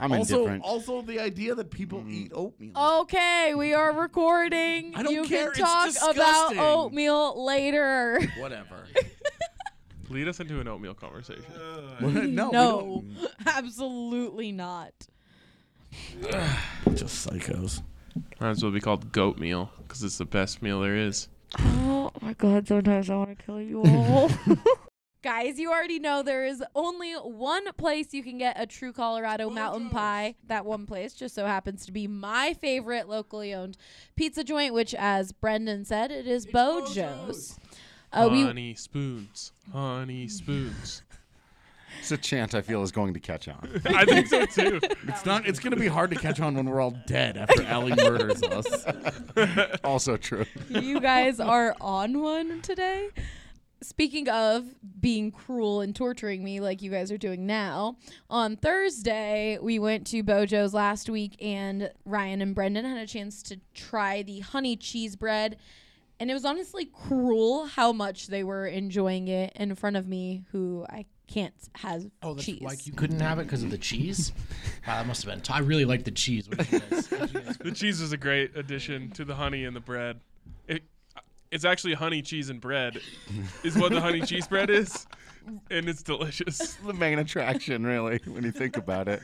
I'm Also, indifferent. also the idea that people mm. eat oatmeal. Okay, we are recording. I don't you care, can it's talk disgusting. about oatmeal later. Whatever. Lead us into an oatmeal conversation. no, no, absolutely not. Just psychos. Might as well be called goat meal because it's the best meal there is. Oh my god, sometimes I want to kill you all. Guys, you already know there is only one place you can get a true Colorado mountain pie. That one place just so happens to be my favorite locally owned pizza joint, which, as Brendan said, it is Bojo's. Uh, we honey spoons, honey spoons. It's a chant I feel is going to catch on. I think so too. It's not. It's gonna be hard to catch on when we're all dead after Ellie murders us. also true. you guys are on one today. Speaking of being cruel and torturing me like you guys are doing now, on Thursday we went to Bojo's last week and Ryan and Brendan had a chance to try the honey cheese bread. And it was honestly cruel how much they were enjoying it in front of me, who I can't has Oh, that's cheese. like you couldn't have it because of the cheese. wow, uh, that must have been. T- I really like the cheese. What did you guys, what did you guys The cheese is a great addition to the honey and the bread. It, it's actually honey, cheese, and bread, is what the honey cheese bread is, and it's delicious. the main attraction, really, when you think about it.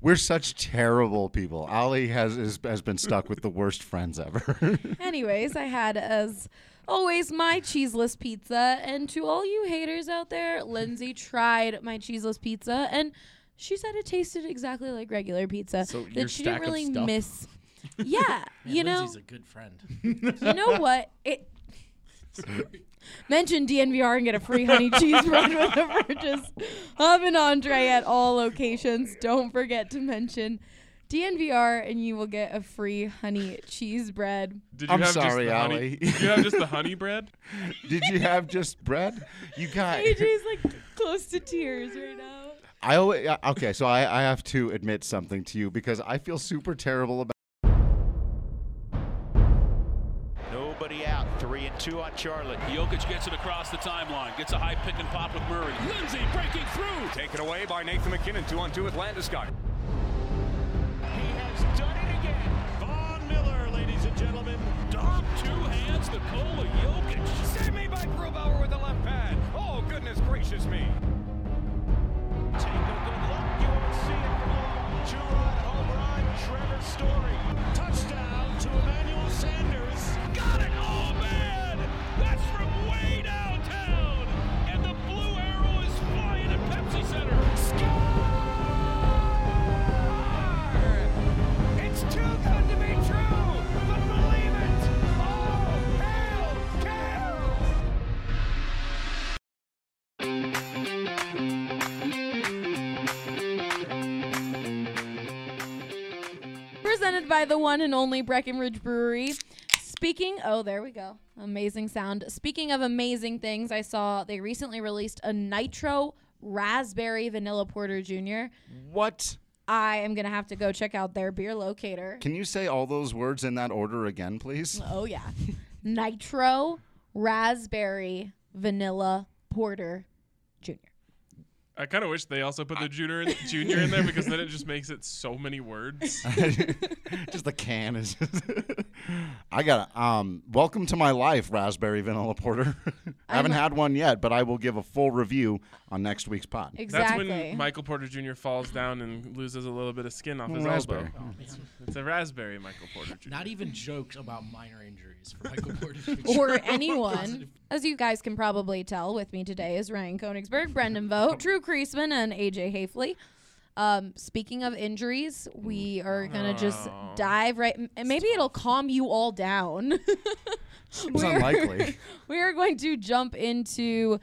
We're such terrible people. Allie has is, has been stuck with the worst friends ever. Anyways, I had as always my cheeseless pizza, and to all you haters out there, Lindsay tried my cheeseless pizza, and she said it tasted exactly like regular pizza. So your that she stack didn't of really stuff? miss. Yeah, Man, you know, Lindsay's a good friend. you know what it. Mention DNVR and get a free honey cheese bread with the purchase of an entree at all locations. Don't forget to mention DNVR and you will get a free honey cheese bread. Did you I'm have sorry, just the honey? Allie. Did you have just the honey bread? Did you have just bread? You got. AJ's like close to tears right now. I always, okay, so I, I have to admit something to you because I feel super terrible about. Nobody out. Three and two on Charlotte. Jokic gets it across the timeline, gets a high pick and pop with Murray. Lindsay breaking through. Taken away by Nathan MacKinnon, two on two with Landeskog. He has done it again. Von Miller, ladies and gentlemen. Dom, two hands, Nikola Jokic. Save me by Grubauer with the left pad. Oh, goodness gracious me. Take a good look. You won't see it for long. Two-run home run. Trevor Story. Touchdown to Emmanuel Sanders. Got it. Oh, man. That's from way downtown. By the one and only Breckenridge Brewery. Speaking, oh, there we go. Amazing sound. Speaking of amazing things, I saw they recently released a Nitro Raspberry Vanilla Porter Jr. What? I am going to have to go check out their beer locator. Can you say all those words in that order again, please? Oh, yeah. Nitro Raspberry Vanilla Porter Jr. I kind of wish they also put the junior in, junior in there because then it just makes it so many words. just the can is. I got to um. Welcome to my life, raspberry vanilla porter. I haven't had one yet, but I will give a full review on next week's pod. Exactly. That's when Michael Porter Jr. falls down and loses a little bit of skin off his Raspberry. elbow. It's a raspberry Michael Porter Jr. Not even jokes about minor injuries for Michael Porter Jr. or anyone. As you guys can probably tell, with me today is Ryan Koenigsberg, Brendan Vogt, Drew Creasman, and AJ Haefele. Um, speaking of injuries, we are gonna just dive right, and maybe it'll calm you all down. Seems We're- unlikely. we are going to jump into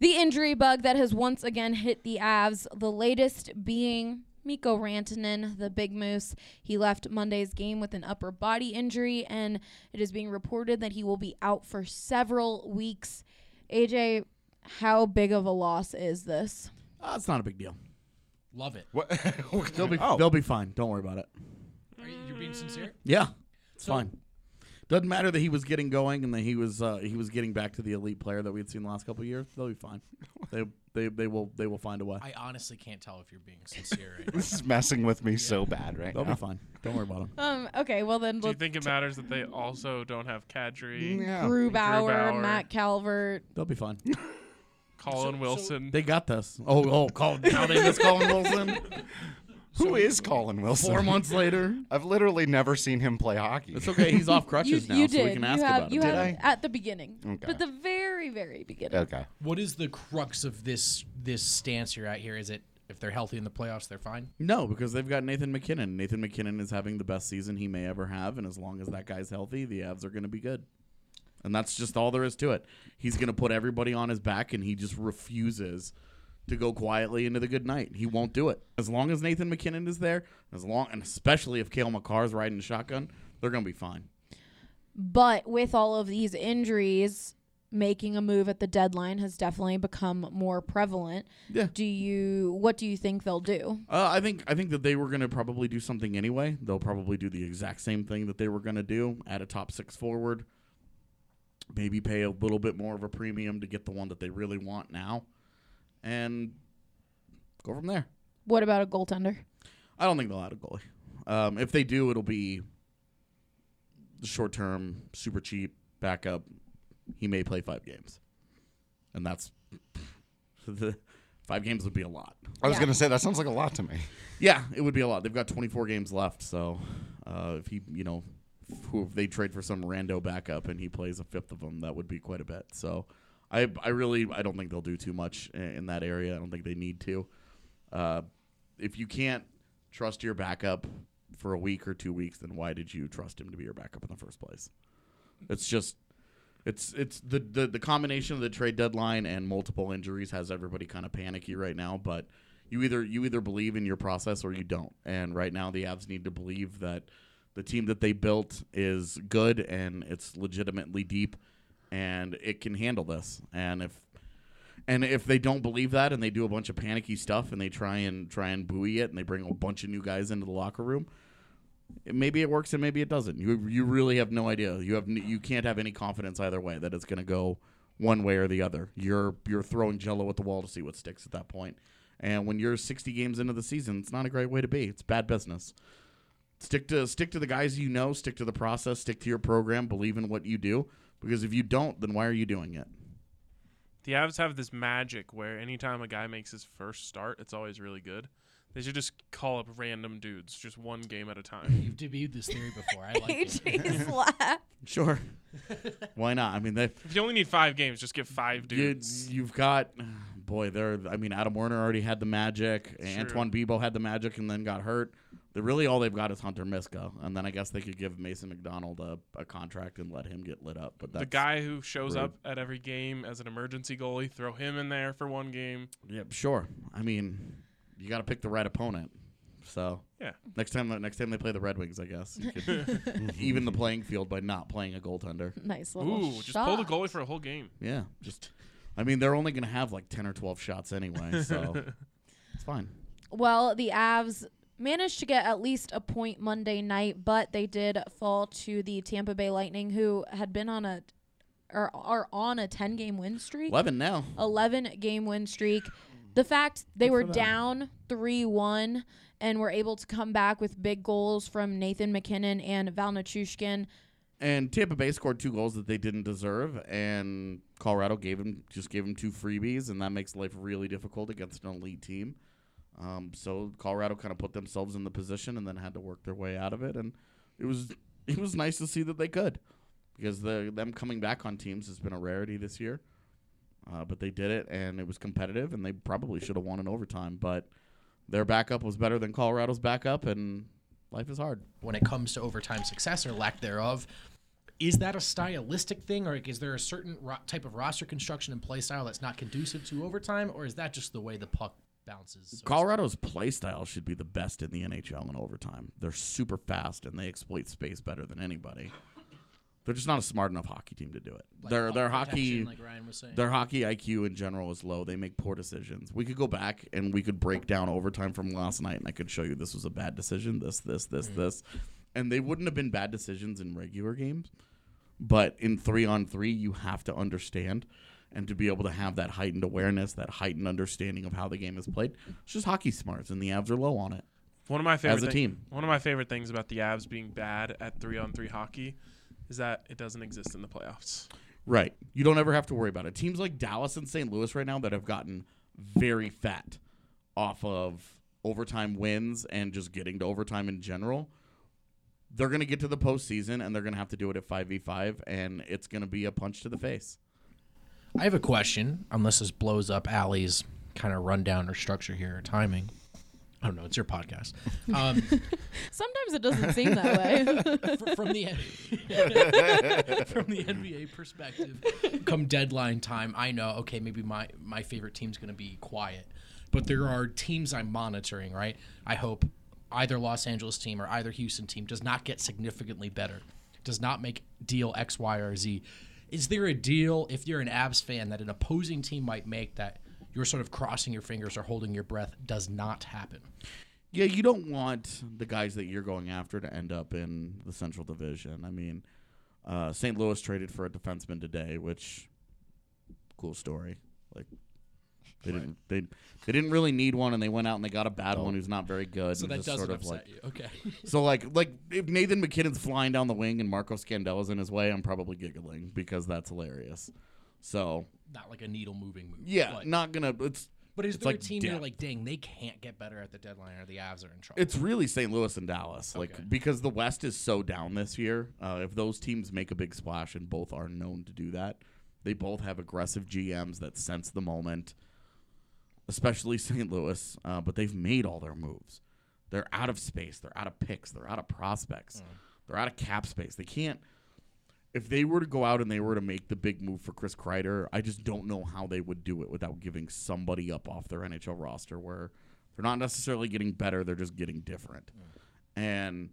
the injury bug that has once again hit the Avs. The latest being Mikko Rantanen, the big moose. He left Monday's game with an upper body injury, and it is being reported that he will be out for several weeks. AJ, how big of a loss is this? Uh, it's not a big deal. Love it. What? They'll be Oh. they'll be fine. Don't worry about it. Are you, you're being sincere? Yeah, it's So- fine. Doesn't matter that he was getting going and that he was uh, he was getting back to the elite player that we had seen the last couple of years. They'll be fine. they they they will they will find a way. I honestly can't tell if you're being sincere right. This is messing with me so bad right They'll now. be fine. Don't worry about them. Um. Okay. Well then, Do you think it matters that they also don't have Kadri, Yeah. Grubauer, Grubauer. Matt Calvert. They'll be fine. Colin Wilson? They got this. Oh oh, Colin. Now they miss Colin Wilson. Who is Colin Wilson? Four months later. I've literally never seen him play hockey. It's okay. He's off You, crutches now, you so did. we can ask you have, about you him. Did I? at the beginning, Okay. but the very, very beginning. Okay. What is the crux of this this stance you're at here? Is it if they're healthy in the playoffs, they're fine? No, because they've got Nathan MacKinnon. Nathan MacKinnon is having the best season he may ever have, and as long as that guy's healthy, the Avs are going to be good. And that's just all there is to it. He's going to put everybody on his back, and he just refuses to go quietly into the good night. He won't do it. As long as Nathan MacKinnon is there, as long and especially if Cale Makar's riding shotgun, they're going to be fine. But with all of these injuries, making a move at the deadline has definitely become more prevalent. Yeah. Do you? What do you think they'll do? Uh, I think I think that they were going to probably do something anyway. They'll probably do the exact same thing that they were going to do. Add a top six forward. Maybe pay a little bit more of a premium to get the one that they really want now, and go from there. What about a goaltender? I don't think they'll add a goalie. Um, if they do, it'll be the short term, super cheap backup. He may play five games, and that's the five games would be a lot. I was Yeah. gonna say that sounds like a lot to me. Yeah, it would be a lot. They've got 24 games left, so uh, if he, you know, who if they trade for some rando backup and he plays a fifth of them, that would be quite a bit. So, I, I really, I don't think they'll do too much in, in that area. I don't think they need to. Uh, if you can't trust your backup for a week or two weeks, then why did you trust him to be your backup in the first place? It's just. It's it's the, the the combination of the trade deadline and multiple injuries has everybody kind of panicky right now. But you either you either believe in your process or you don't. And right now the Avs need to believe that the team that they built is good and it's legitimately deep and it can handle this. And if and if they don't believe that and they do a bunch of panicky stuff and they try and try and buoy it and they bring a bunch of new guys into the locker room, maybe it works and maybe it doesn't. You you really have no idea. You have you can't have any confidence either way that it's going to go one way or the other. You're you're throwing jello at the wall to see what sticks at that point. And when you're 60 games into the season, it's not a great way to be. It's bad business. Stick to stick to the guys you know, stick to the process, stick to your program, believe in what you do because if you don't, then why are you doing it? The Avs have this magic where anytime a guy makes his first start, it's always really good. They should just call up random dudes, just one game at a time. You've debuted this theory before. I like it. AJ's laugh. Sure. why not? I mean, they If you only need five games, just get five you, dudes. you've got boy, there I mean Adam Werner already had the magic. Sure. Antoine Bibeau had the magic and then got hurt. They really all they've got is Hunter Miska, and then I guess they could give Mason McDonald a, a contract and let him get lit up. But that's, the guy who shows rude. up at every game as an emergency goalie, throw him in there for one game. yeah, sure. I mean, you got to pick the right opponent. So Yeah. next time, next time they play the Red Wings, I guess you could even the playing field by not playing a goaltender. Nice little Ooh, just pull the goalie for a whole game. Yeah, just I mean they're only going to have like ten or twelve shots anyway, so it's fine. Well, the Avs managed to get at least a point Monday night, but they did fall to the Tampa Bay Lightning, who had been on a or are on a 10 game win streak. Eleven now. 11 game win streak. The fact they were down 3 1 and were able to come back with big goals from Nathan MacKinnon and Val Nichushkin. And Tampa Bay scored two goals that they didn't deserve, and Colorado gave him just gave him two freebies, and that makes life really difficult against an elite team. Um, so Colorado kind of put themselves in the position and then had to work their way out of it, and it was it was nice to see that they could, because the them coming back on teams has been a rarity this year. Uh, but they did it, and it was competitive, and they probably should have won in overtime, but their backup was better than Colorado's backup, and life is hard. when it comes to overtime success or lack thereof. Is that a stylistic thing, or is there a certain ro- type of roster construction and play style that's not conducive to overtime, or is that just the way the puck bounces. So Colorado's play style should be the best in the NHL in overtime. They're super fast and they exploit space better than anybody. They're just not a smart enough hockey team to do it. like their their hockey like Ryan was saying. their hockey IQ in general is low. They make poor decisions. We could go back and we could break down overtime from last night, and I could show you this was a bad decision. This, this, this, Mm. this, and they wouldn't have been bad decisions in regular games, but in three on three, you have to understand and to be able to have that heightened awareness, that heightened understanding of how the game is played. It's just hockey smarts, and the Avs are low on it. One of my favorite As a thing- team. One of my favorite things about the Avs being bad at three on three hockey is that it doesn't exist in the playoffs. Right. You don't ever have to worry about it. Teams like Dallas and St. Louis right now that have gotten very fat off of overtime wins and just getting to overtime in general, they're going to get to the postseason and they're going to have to do it at 5v5, and it's going to be a punch to the face. I have a question, unless this blows up Allie's kind of rundown or structure here or timing. I don't know. It's your podcast. Um, Sometimes it doesn't seem that way. from the from the NBA perspective, come deadline time, I know okay, maybe my my favorite team's going to be quiet, but there are teams I'm monitoring. Right, I hope either Los Angeles team or either Houston team does not get significantly better, does not make deal X, Y, or Z. Is there a deal if you're an Avs fan that an opposing team might make that you're sort of crossing your fingers or holding your breath does not happen? Yeah, you don't want the guys that you're going after to end up in the Central Division. I mean, uh, St. Louis traded for a defenseman today, which cool story. Like they didn't they they didn't really need one, and they went out and they got a bad one who's not very good. So and that doesn't sort of upset like, you. Okay. So like like if Nathan MacKinnon's flying down the wing and Marco Scandella's in his way, I'm probably giggling because that's hilarious. So not like a needle moving move. yeah, but- not gonna. It's But is it's there like a team you're like, dang, they can't get better at the deadline, or the Avs are in trouble? It's really St. Louis and Dallas, like Okay. because the West is so down this year. Uh, if those teams make a big splash, and both are known to do that, they both have aggressive GMs that sense the moment. Especially St. Louis, uh, but they've made all their moves. They're out of space. They're out of picks. They're out of prospects. They're out of cap space. They can't. If they were to go out and they were to make the big move for Chris Kreider, I just don't know how they would do it without giving somebody up off their NHL roster where they're not necessarily getting better, they're just getting different. And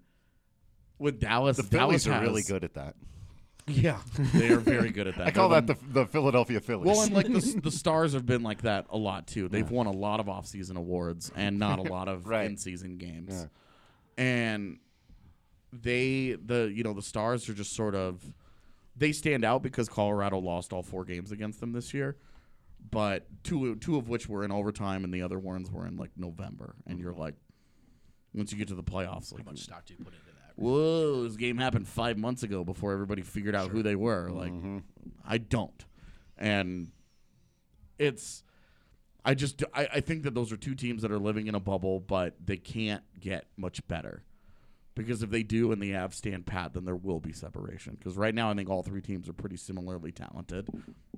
with Dallas, The Dallas Phillies are really good at that. Yeah, they are very good at that. I call They're that the, the Philadelphia Phillies. well, and like the, the Stars have been like that a lot too. They've won a lot of off-season awards and not a lot of Right. in-season games. Yeah. And they, the you know, the Stars are just sort of they stand out because Colorado lost all four games against them this year, but two two of which were in overtime and the other ones were in like November. And you're mm-hmm. like, once you get to the playoffs, like How much stock do you put into that? Whoa, this game happened five months ago before everybody figured out who they were. Like, mm-hmm. I don't. And it's, I just, I, I think that those are two teams that are living in a bubble, but they can't get much better. Because if they do and the Avs stand pat, then there will be separation. Because right now, I think all three teams are pretty similarly talented.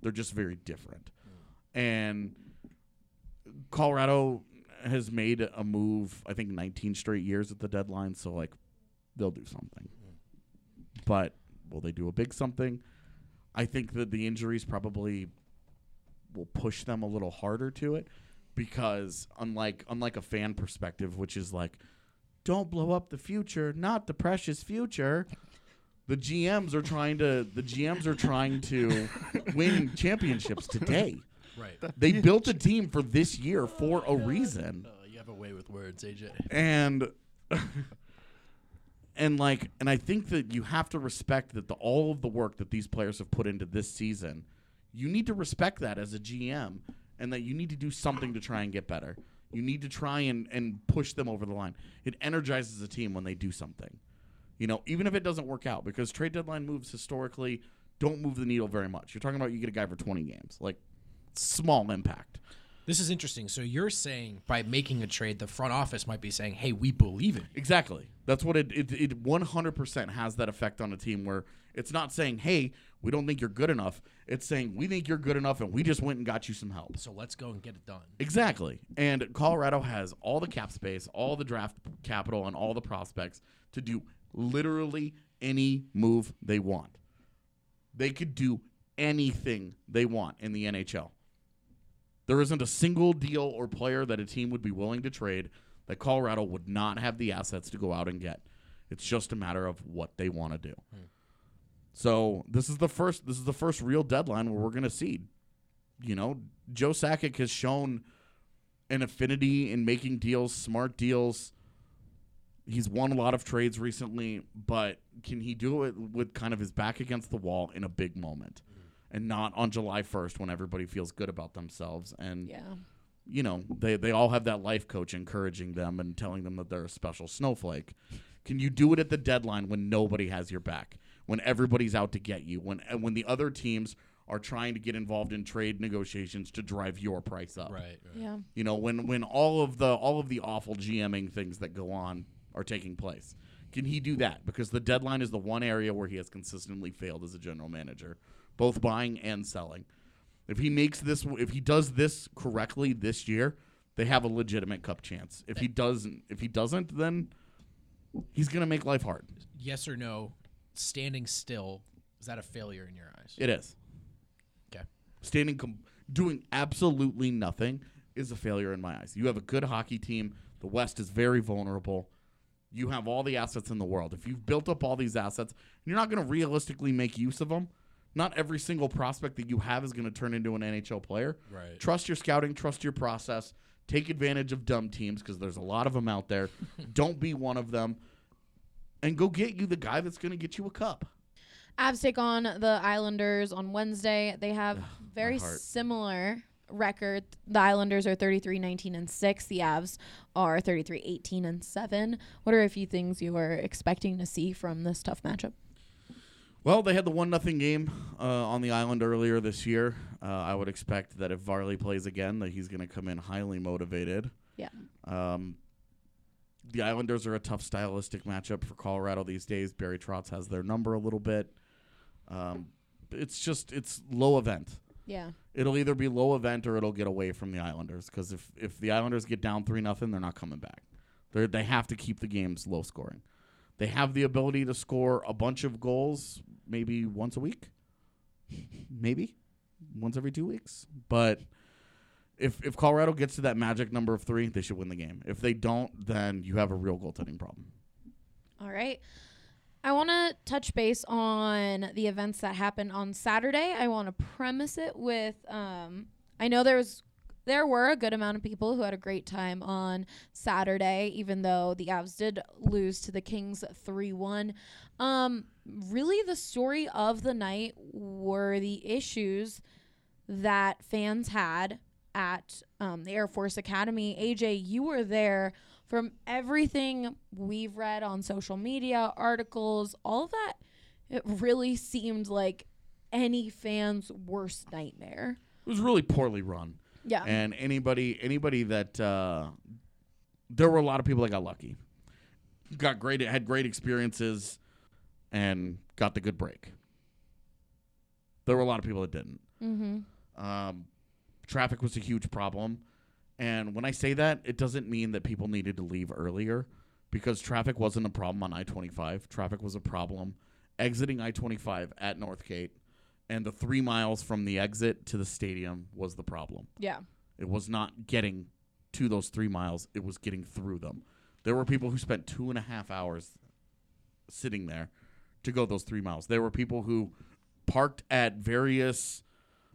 They're just very different. And Colorado has made a move, I think, 19 straight years at the deadline. So, like, they'll do something. But will they do a big something? I think that the injuries probably will push them a little harder to it because unlike unlike a fan perspective which is like don't blow up the future, not the precious future. The GMs are trying to the GMs are trying to win championships today. Right. They built a team for this year for a reason Uh, you have a way with words, AJ. and and like and I think that you have to respect that the all of the work that these players have put into this season, you need to respect that as a GM and that you need to do something to try and get better. You need to try and, and push them over the line. It energizes a team when they do something. You know, even if it doesn't work out, because trade deadline moves historically don't move the needle very much. You're talking about you get a guy for 20 games, like small impact. This is interesting. So you're saying by making a trade, the front office might be saying, "Hey, we believe in." you." Exactly. That's what it it, it 100% has that effect on a team where it's not saying, "Hey, we don't think you're good enough." It's saying, "We think you're good enough and we just went and got you some help." So let's go and get it done. Exactly. And Colorado has all the cap space, all the draft capital and all the prospects to do literally any move they want. They could do anything they want in the NHL. There isn't a single deal or player that a team would be willing to trade that Colorado would not have the assets to go out and get. It's just a matter of what they want to do. Hmm. So this is the first this is the first real deadline where we're going to see you know, Joe Sakic has shown an affinity in making deals, smart deals. He's won a lot of trades recently, but can he do it with kind of his back against the wall in a big moment and not on July 1st when everybody feels good about themselves and Yeah. you know, they they all have that life coach encouraging them and telling them that they're a special snowflake. Can you do it at the deadline when nobody has your back? When everybody's out to get you? When and when the other teams are trying to get involved in trade negotiations to drive your price up? Right. right. Yeah. You know, when when all of the all of the awful GMing things that go on are taking place. Can he do that? Because the deadline is the one area where he has consistently failed as a general manager, both buying and selling. If he makes this, if he does this correctly this year, they have a legitimate cup chance. If he doesn't, if he doesn't, then he's gonna make life hard. Yes or no? Standing still is that a failure in your eyes? It is Okay. standing, com- doing absolutely nothing is a failure in my eyes. You have a good hockey team. The West is very vulnerable. You have all the assets in the world. If you've built up all these assets, you're not going to realistically make use of them. Not every single prospect that you have is going to turn into an NHL player. Right. Trust your scouting, trust your process. Take advantage of dumb teams because there's a lot of them out there. Don't be one of them. And go get you the guy that's going to get you a cup. Avs take on the Islanders on Wednesday. They have very similar record. The Islanders are 33 19 and 6. The Avs are 33 18 and 7. What are a few things you are expecting to see from this tough matchup? Well, they had the one nothing game uh, on the island earlier this year. Uh, I would expect that if Varley plays again, that he's going to come in highly motivated. Yeah. Um, the Islanders are a tough stylistic matchup for Colorado these days. Barry Trotz has their number a little bit. Um, it's just it's low event. Yeah. It'll either be low event or it'll get away from the Islanders because if if the Islanders get down three nothing, they're not coming back. They they have to keep the games low scoring. They have the ability to score a bunch of goals, maybe once a week, maybe once every two weeks. But if if Colorado gets to that magic number of three, they should win the game. If they don't, then you have a real goaltending problem. All right. I want to touch base on the events that happened on Saturday. I want to premise it with um, I know there was there were a good amount of people who had a great time on Saturday, even though the Avs did lose to the Kings 3 1. Um, really, the story of the night were the issues that fans had at um, the Air Force Academy. AJ, you were there. From everything we've read on social media, articles, all that, it really seemed like any fan's worst nightmare. It was really poorly run. Yeah. And anybody anybody that uh, there were a lot of people that got lucky, got great had great experiences, and got the good break. There were a lot of people that didn't. Mm-hmm. Um, traffic was a huge problem, and when I say that, it doesn't mean that people needed to leave earlier, because traffic wasn't a problem on I twenty five. Traffic was a problem exiting I twenty five at Northgate, and the three miles from the exit to the stadium was the problem. Yeah. It was not getting to those three miles, it was getting through them. There were people who spent two and a half hours sitting there to go those three miles. There were people who parked at various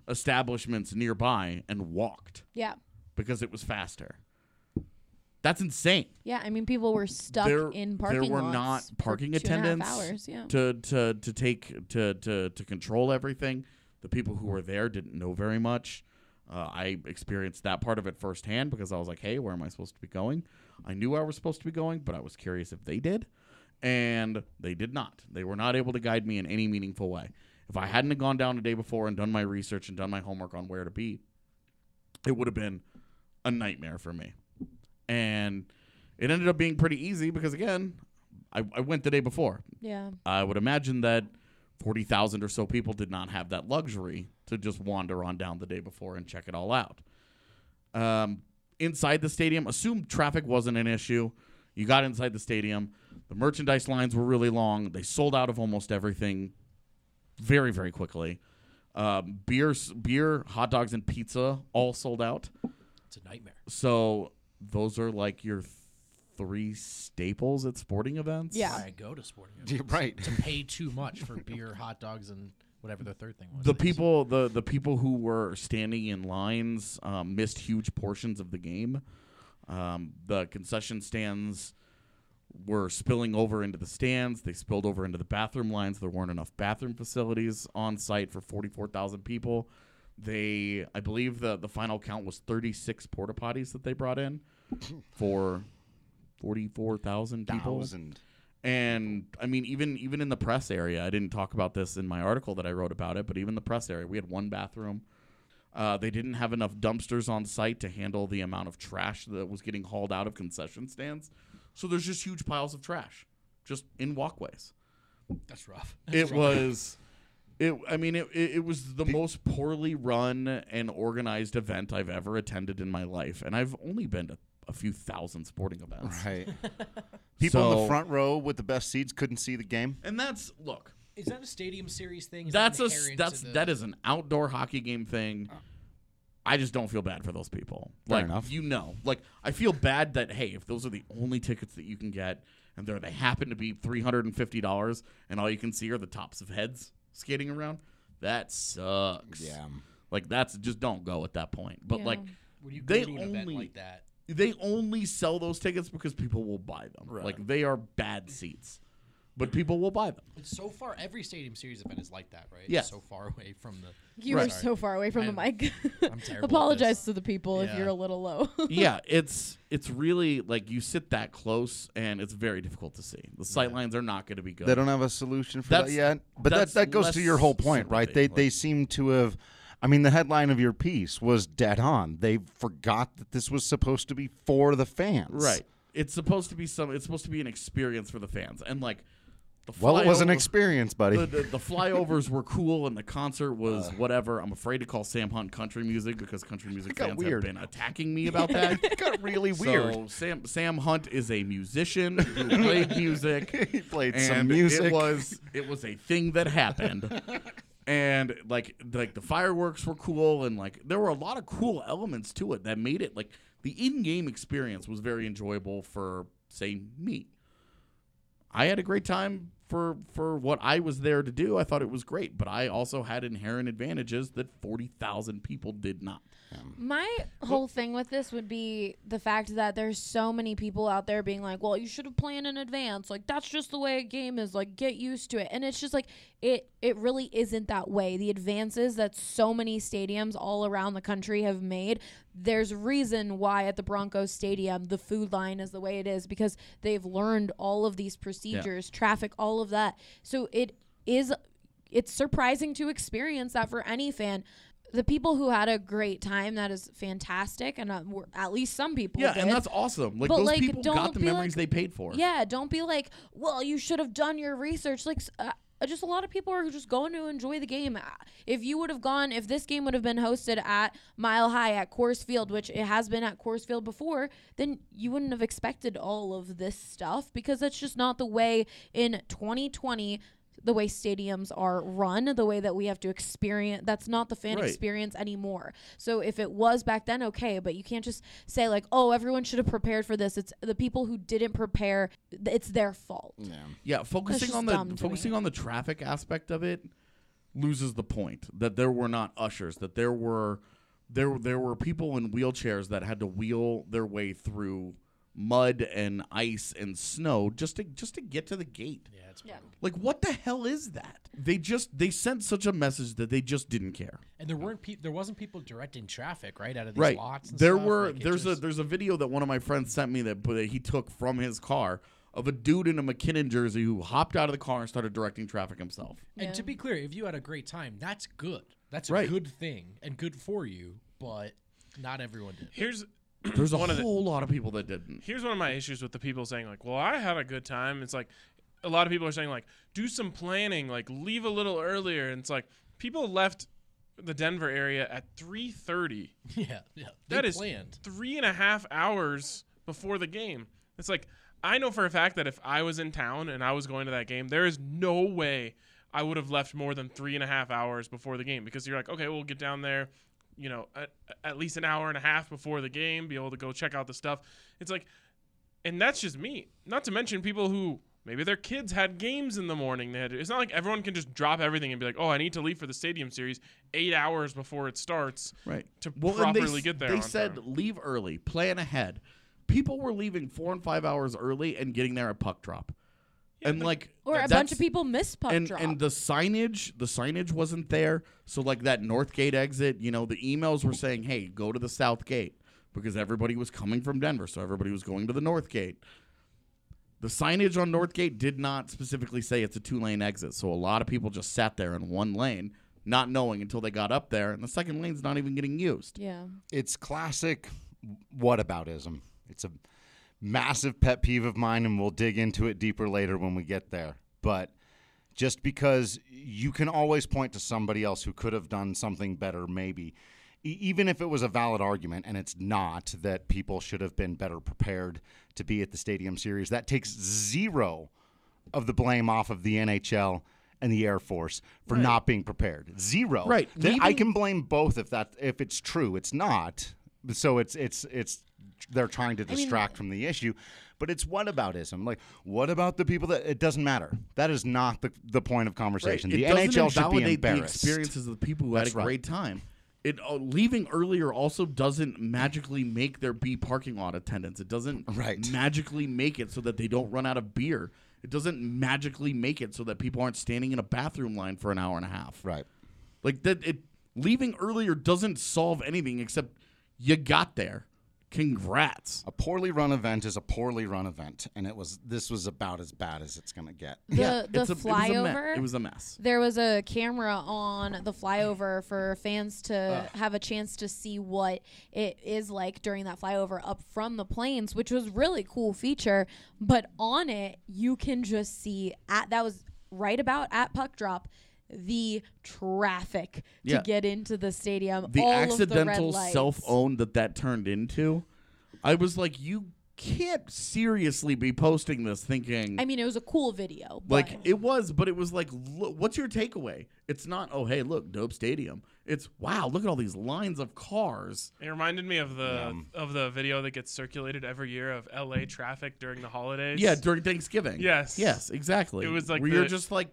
establishments nearby and walked Yeah. because it was faster. That's insane. Yeah. I mean, people were stuck There- in parking lots. there were not parking two and a half attendants hours. Yeah. to to to take to to to control everything. The people who were there didn't know very much. Uh, I experienced that part of it firsthand because I was like, "Hey, where am I supposed to be going?" I knew I was supposed to be going, but I was curious if they did, and they did not. They were not able to guide me in any meaningful way. If I hadn't have gone down the day before and done my research and done my homework on where to be, it would have been a nightmare for me. And it ended up being pretty easy because again, I, I went the day before. Yeah. I would imagine that 40,000 or so people did not have that luxury to just wander on down the day before and check it all out. Um, inside the stadium, assume traffic wasn't an issue. You got inside the stadium. The merchandise lines were really long. They sold out of almost everything very, very quickly. Um, beer, beer, hot dogs, and pizza all sold out. It's a nightmare. So those are like your th- three staples at sporting events. Yeah. I go to sporting events. Yeah, events. right. To pay too much for beer, hot dogs, and whatever the third thing was. The people, the the people who were standing in lines um, missed huge portions of the game. Um, the concession stands were spilling over into the stands. They spilled over into the bathroom lines. There weren't enough bathroom facilities on site for forty four thousand people. They, I believe, the the final count was thirty six porta potties that they brought in for forty four thousand people. Thousand. And I mean, even even in the press area, I didn't talk about this in my article that I wrote about it, but even the press area, we had one bathroom. Uh, they didn't have enough dumpsters on site to handle the amount of trash that was getting hauled out of concession stands. So there's just huge piles of trash, just in walkways. That's rough. It was, it. I mean, it, it, it was the most poorly run and organized event I've ever attended in my life, and I've only been to a few thousand sporting events. Right. People in So- the front row with the best seats couldn't see the game. And that's look. Is that a stadium series thing? Is that's that a inherent to that's the- that is an outdoor hockey game thing. I just don't feel bad for those people. Fair like enough. you know, like I feel bad that hey, if those are the only tickets that you can get, and they they happen to be three hundred and fifty dollars, and all you can see are the tops of heads skating around, that sucks. Yeah. like that's just don't go at that point. But Yeah. like When you go they to an event only like that, they only sell those tickets because people will buy them. Right. Like they are bad seats, but people will buy them. but so far every stadium series event is like that, right? Yeah. So far away from the. You Right. are so far away from the I'm- mic. I'm terrible at Apologize this. to the people if you're a little low. yeah, it's it's really like you sit that close and it's very difficult to see. The sight lines are not going to be good. They don't have a solution for that yet. But that that goes to your whole point, right? They sympathy, they seem to have I mean the headline of your piece was dead on. They forgot that this was supposed to be for the fans. right. It's supposed to be some. It's supposed to be an experience for the fans, and like the Well, it was an experience, buddy. The, the, the flyovers were cool, and the concert uh. was whatever. I'm afraid to call Sam Hunt country music because country music fans weird. have been attacking me about that. it got really weird. So Sam Sam Hunt is a musician who played music. he played some music. It was it was a thing that happened. and like like the fireworks were cool and like there were a lot of cool elements to it that made it like the in-game experience was very enjoyable for say me. I had a great time for for what I was there to do. I thought it was great, but I also had inherent advantages that 40,000 people did not. My whole thing with this would be the fact that there's so many people out there being like, "Well, you should have planned in advance. Like that's just the way a game is. Like get used to it." And it's just like it it really isn't that way. The advances that so many stadiums all around the country have made, there's reason why at the Broncos stadium the food line is the way it is because they've learned all of these procedures, traffic, all of that. So it is it's surprising to experience that for any fan. The people who had a great time, that is fantastic, and uh, at least some people. Yeah, and that's awesome. Like But, those like, people got the memories like- they paid for. Yeah, don't be like, well, you should have done your research. Like, uh, just a lot of people are just going to enjoy the game. Uh, If you would have gone, if this game would have been hosted at Mile High at Coors Field, which it has been at Coors Field before, then you wouldn't have expected all of this stuff because that's just not the way in 2020 the way stadiums are run, the way that we have to experience. That's not the fan Right. experience anymore. So if it was back then, okay, but you can't just say like, oh, everyone should have prepared for this. It's the people who didn't prepare. th- It's their fault. Yeah, focusing on the focusing me. on the traffic aspect of it loses the point that there were not ushers, that there were there there were people in wheelchairs that had to wheel their way through mud and ice and snow just to just to get to the gate. Yeah, it's Yeah. Like what the hell is that? They just they sent such a message that they just didn't care. and there weren't pe- there wasn't people directing traffic right out of these right. lots. And there stuff. were Like, there's just- a there's a video that one of my friends sent me that, that he took from his car of a dude in a MacKinnon jersey who hopped out of the car and started directing traffic himself. And to be clear, if you had a great time, that's good. That's a Right. good thing and good for you. But not everyone did. Here's There's a One of the- whole lot of people that didn't. here's one of my issues with the people saying like, "Well, I had a good time." It's like a lot of people are saying like, "Do some planning, like leave a little earlier." And it's like people left the Denver area at 3:30. Yeah, yeah. They That is planned. three and a half hours before the game. It's like I know for a fact that if I was in town and I was going to that game, there is no way I would have left more than three and a half hours before the game because you're like, okay, we'll get down there, you know, at, at least an hour and a half before the game, be able to go check out the stuff. It's like, and that's just me. Not to mention people who maybe their kids had games in the morning. They had. It's not like everyone can just drop everything and be like, oh, I need to leave for the stadium series eight hours before it starts. Right. To and they properly s- get there. They on said time. leave early, plan ahead. People were leaving four and five hours early and getting there at puck drop. And like Or a bunch of people miss puck and drop. and the signage the signage wasn't there so like that north gate exit you know the emails were saying hey go to the south gate because everybody was coming from denver so everybody was going to the north gate the signage on north gate did not specifically say it's a two lane exit so a lot of people just sat there in one lane not knowing until they got up there and the second lane's not even getting used yeah. it's classic What whataboutism. It's a massive pet peeve of mine, and we'll dig into it deeper later when we get there. But just because you can always point to somebody else who could have done something better, maybe, E- even if it was a valid argument, and it's not that people should have been better prepared to be at the Stadium Series, that takes zero of the blame off of the NHL and the Air Force for not being prepared. Zero. Right. Th- I can blame both if that if it's true. It's not. So it's it's it's they're trying to distract from the issue. But it's whataboutism. Like, what about the people that it doesn't matter? That is not the the point of conversation. Right. The It NHL should be invalidate the experiences of the people who That's had a right. great time. It uh, leaving earlier also doesn't magically make there be parking lot attendance. It doesn't Right. magically make it so that they don't run out of beer. It doesn't magically make it so that people aren't standing in a bathroom line for an hour and a half. Right. Like that it leaving earlier doesn't solve anything except you got there. Congrats. A poorly run event is a poorly run event, and it was this was about as bad as it's going to get. The yeah, the it's a, It was, a flyover. it was a mess. there was a camera on the flyover for fans to have a chance to see what it is like during that flyover up from the planes, which was really cool feature. But on it, you can just see at that was right about at puck drop the traffic Yeah. to get into the stadium. the all accidental the self-owned that that turned into i was like you can't seriously be posting this thinking I mean, it was a cool video. But like it was but it was like look, what's your takeaway it's not oh hey look dope stadium it's wow look at all these lines of cars It reminded me of the of the video that gets circulated every year of LA traffic during the holidays. yeah during thanksgiving Yes. yes exactly It was like where you're just like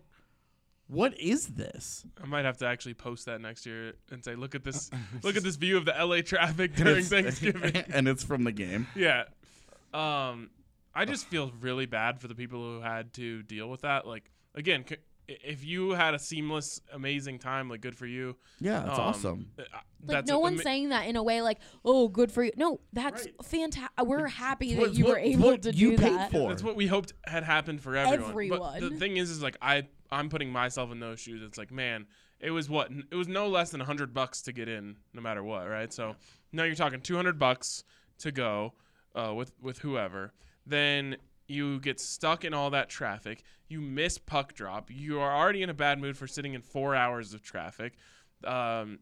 what is this I might have to actually post that next year and say, look at this, look at this view of the LA traffic during Thanksgiving. and it's from the game yeah. Um, I just feel really bad for the people who had to deal with that. Like again, c- if you had a seamless, amazing time, like good for you. yeah that's Um, awesome uh, Like that's no a- one's ama- saying that in a way like, "Oh, good for you." No, that's Right. fantastic. We're happy that what- you what- were able what to you do paid that. for. That's what we hoped had happened for everyone. But the Everyone. thing is, is like I, I'm putting myself in those shoes. It's like, man, it was what? It was no less than hundred bucks to get in, no matter what, right? So now you're talking two hundred bucks to go uh, with with whoever. Then you get stuck in all that traffic. You miss puck drop. You are already in a bad mood for sitting in four hours of traffic. Um,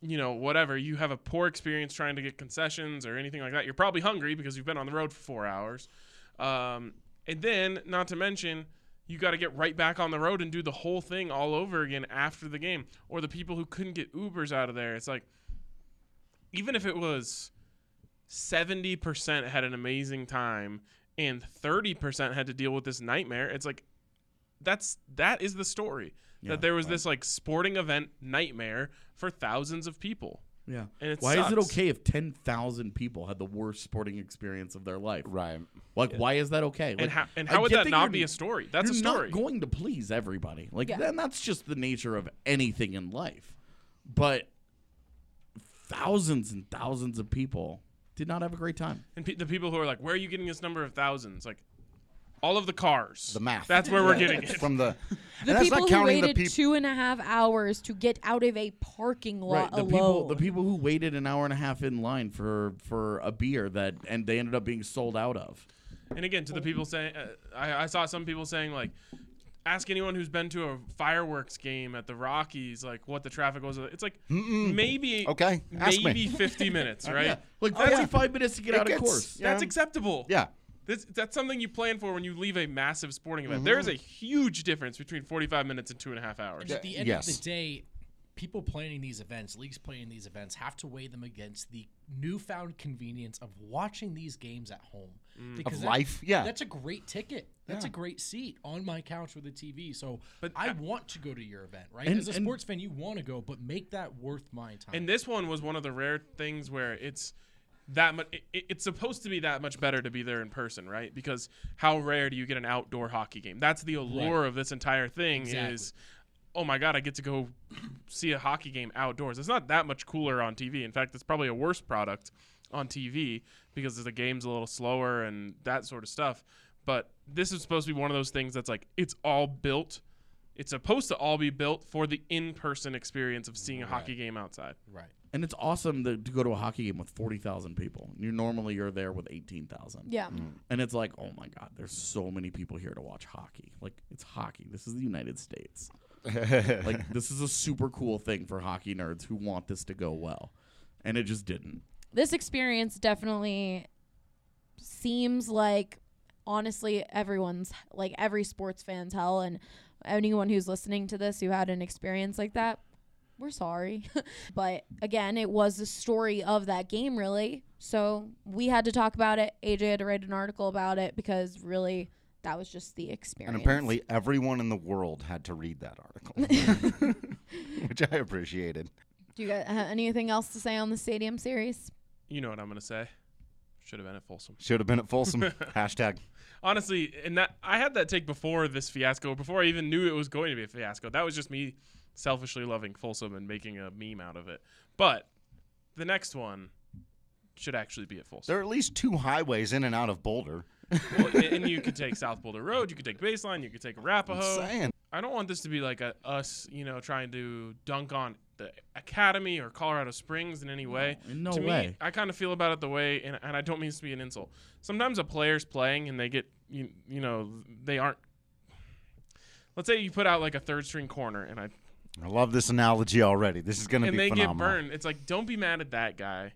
you know, whatever. You have a poor experience trying to get concessions or anything like that. You're probably hungry because you've been on the road for four hours. Um, and then, not to mention, you got to get right back on the road and do the whole thing all over again after the game. Or the people who couldn't get Ubers out of there. It's like, even if it was 70% had an amazing time and 30% had to deal with this nightmare, it's like, that's that is the story. Yeah, that there was right. this like sporting event nightmare for thousands of people. Yeah And it why is it okay if 10,000 people had the worst sporting experience of their life Right. Like, why is that okay? And how, and how would get that not be a story? That's a you're story. not going to please everybody. Like, Yeah. then that's just the nature of anything in life. But thousands and thousands of people did not have a great time. and pe- the people who are like, "Where are you getting this number of thousands? Like, all of the cars. The math. That's where we're getting it. from the. The that's people not who counting the waited people. two and a half hours to get out of a parking lot the alone. people, the people who waited an hour and a half in line for for a beer that and they ended up being sold out of. And again, to the people saying, uh, I, I saw some people saying like, ask anyone who's been to a fireworks game at the Rockies, like what the traffic was. It's like maybe Okay, ask me. maybe 50 minutes, right? Yeah, like Oh, yeah. 45 minutes to get It out gets- of course. yeah. That's acceptable. Yeah. This, that's something you plan for when you leave a massive sporting event. Mm-hmm. There is a huge difference between 45 minutes and two and a half hours. And at the end yes. of the day, people planning these events, leagues planning these events, have to weigh them against the newfound convenience of watching these games at home. Mm. Because that- life, yeah. That's a great ticket. That's a great seat on my couch with a TV. So But I I- want to go to your event, right? And- As a sports fan, you want to go, but make that worth my time. And this one was one of the rare things where it's that much. It, it's supposed to be that much better to be there in person, right? Because how rare do you get an outdoor hockey game? That's the allure of this entire thing. Exactly. Is oh my god, I get to go see a hockey game outdoors. It's not that much cooler on TV. In fact, it's probably a worse product on TV because the game's a little slower and that sort of stuff. But this is supposed to be one of those things that's like it's all built. It's supposed to all be built for the in-person experience of seeing a hockey game outside. right. And it's awesome to, to go to a hockey game with forty thousand people. You normally you're there with eighteen thousand. Yeah. Mm. And it's like, oh my god, there's so many people here to watch hockey. Like it's hockey. This is the United States. like this is a super cool thing for hockey nerds who want this to go well, and it just didn't. This experience definitely seems like honestly everyone's like every sports fan's hell and anyone who's listening to this who had an experience like that we're sorry but again it was the story of that game really so we had to talk about it aj had to write an article about it because really that was just the experience And apparently, everyone in the world had to read that article, which I appreciated. do you guys uh, have anything else to say on the stadium series You know what I'm gonna say. Should have been at Folsom. Should have been at Folsom. Hashtag. Honestly, and that I had that take before this fiasco, before I even knew it was going to be a fiasco. That was just me selfishly loving Folsom and making a meme out of it. But the next one should actually be at Folsom. There are at least two highways in and out of Boulder. Well, and- and you could take South Boulder Road, you could take Baseline, you could take Arapahoe. saying. I don't want this to be like a us, you know, trying to dunk on the Academy or Colorado Springs in any way. in no to way. Me, I kind of feel about it the way, and, and I don't mean this to be an insult. Sometimes a player's playing and they get, you, you know, they aren't. Let's say you put out like a third string corner, and I I love this analogy already. This is going to and be they phenomenal. get burned. It's like don't be mad at that guy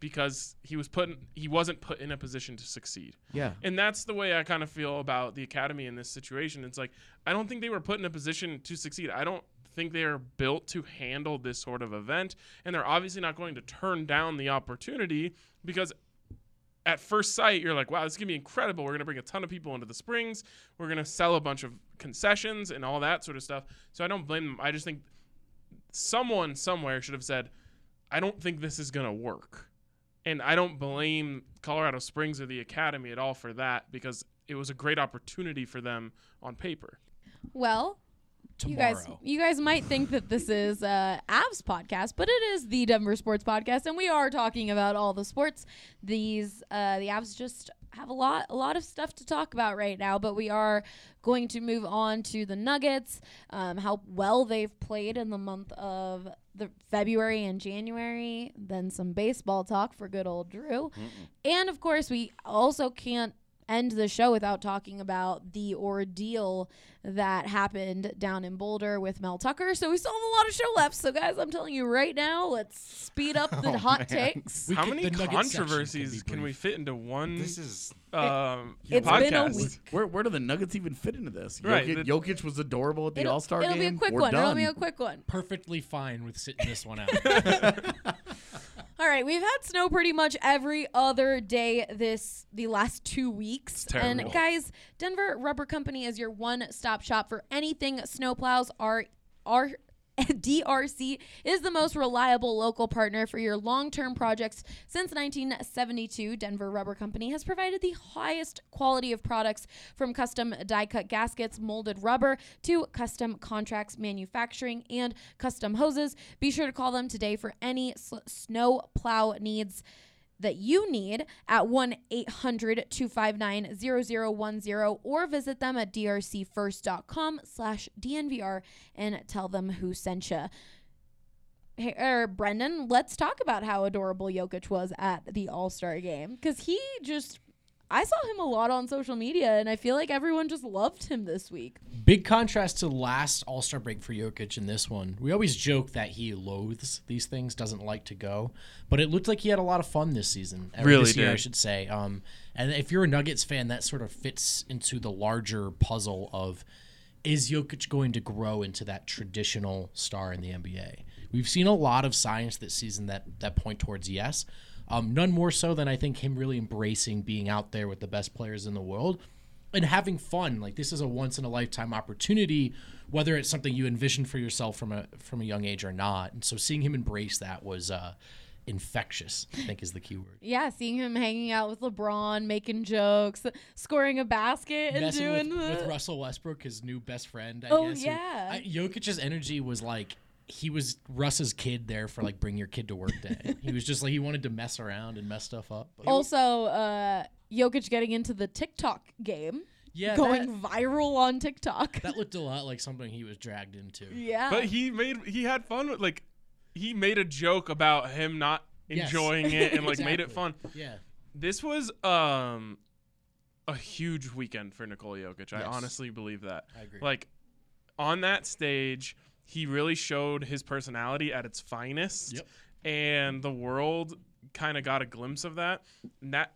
because he was put in, he wasn't put in a position to succeed. Yeah. And that's the way I kind of feel about the academy in this situation. It's like I don't think they were put in a position to succeed. I don't think they are built to handle this sort of event, and they're obviously not going to turn down the opportunity because at first sight you're like, wow, this is gonna be incredible. We're gonna bring a ton of people into the Springs. We're gonna sell a bunch of concessions and all that sort of stuff. So I don't blame them. I just think someone somewhere should have said, I don't think this is gonna work. And I don't blame Colorado Springs or the Academy at all for that because it was a great opportunity for them on paper. well you guys you guys might think that this is uh Avs podcast, but it is the Denver Sports Podcast and we are talking about all the sports. These uh the Avs just have a lot a lot of stuff to talk about right now, but we are going to move on to the Nuggets, um, how well they've played in the month of the February and January, then some baseball talk for good old Drew. And of course, we also can't end the show without talking about the ordeal that happened down in Boulder with Mel Tucker. So we still have a lot of show left. So guys, I'm telling you right now, let's speed up the Oh, hot man. takes. How could- many the controversies can can we fit into one This is um, It's podcast? been a week. Where where do the Nuggets even fit into this? Right, Jokic, the- Jokic was adorable at the All Star game. it'll be a quick We're one. Done. It'll be a quick one. Perfectly fine with sitting this one out. All right, we've had snow pretty much every other day this the last two weeks. And guys, Denver Rubber Company is your one-stop shop for anything snowplows. are our DRC is the most reliable local partner for your long-term projects since 1972. Denver Rubber Company has provided the highest quality of products from custom die-cut gaskets, molded rubber to custom contracts manufacturing and custom hoses. Be sure to call them today for any s- snow plow needs that you need at 1 800 259 0010 or visit them at drcfirst.com slash DNVR and tell them who sent you. Hey, er, Brendan, let's talk about how adorable Jokic was at the All Star game because he just. I saw him a lot on social media, and I feel like everyone just loved him this week. Big contrast to last All Star break for Jokic in this one. We always joke that he loathes these things, doesn't like to go, but it looked like he had a lot of fun this season. Really this year, I should say. Um, and if you're a Nuggets fan, that sort of fits into the larger puzzle of is Jokic going to grow into that traditional star in the NBA? We've seen a lot of signs this season that that point towards yes. Um, none more so than I think him really embracing being out there with the best players in the world and having fun. Like this is a once in a lifetime opportunity, whether it's something you envisioned for yourself from a from a young age or not. And so seeing him embrace that was uh, infectious. I think is the key word. Yeah, seeing him hanging out with LeBron, making jokes, scoring a basket, and Messing doing with, the. with Russell Westbrook, his new best friend. I Oh, guess, who- yeah. I, Jokic's energy was like he was Russ's kid there for like bring your kid to work day. he was just like he wanted to mess around and mess stuff up. But- also, uh, Jokic getting into the TikTok game, yeah, going that, viral on TikTok. that looked a lot like something he was dragged into. yeah. But he made he had fun with like he made a joke about him not Yes. enjoying it and like made it fun. Yeah. This was um a huge weekend for Nikola Jokic. I honestly believe that. I agree. Like on that stage, he really showed his personality at its finest. Yep. And the world kind of got a glimpse of that. And that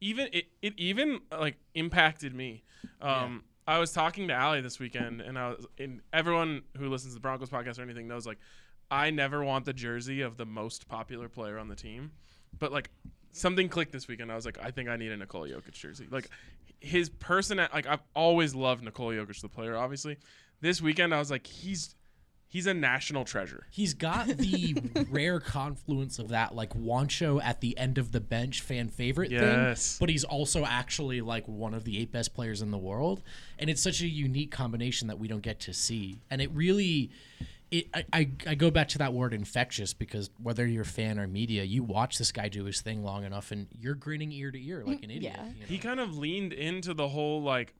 even it, it even like impacted me. Um I was talking to Allie this weekend and I was and everyone who listens to the Broncos podcast or anything knows like I never want the jersey of the most popular player on the team. But like something clicked this weekend. I was like, I think I need a Nikola Jokic jersey. Like his person, like I've always loved Nikola Jokic, the player. Obviously, this weekend I was like, he's he's a national treasure. He's got the rare confluence of that, like Juancho at the end of the bench fan favorite Yes. thing, but he's also actually like one of the eight best players in the world, and it's such a unique combination that we don't get to see, and it really. It, I, I, I go back to that word infectious because whether you're fan or media, you watch this guy do his thing long enough and you're grinning ear to ear like mm, an idiot. Yeah. you know? He kind of leaned into the whole like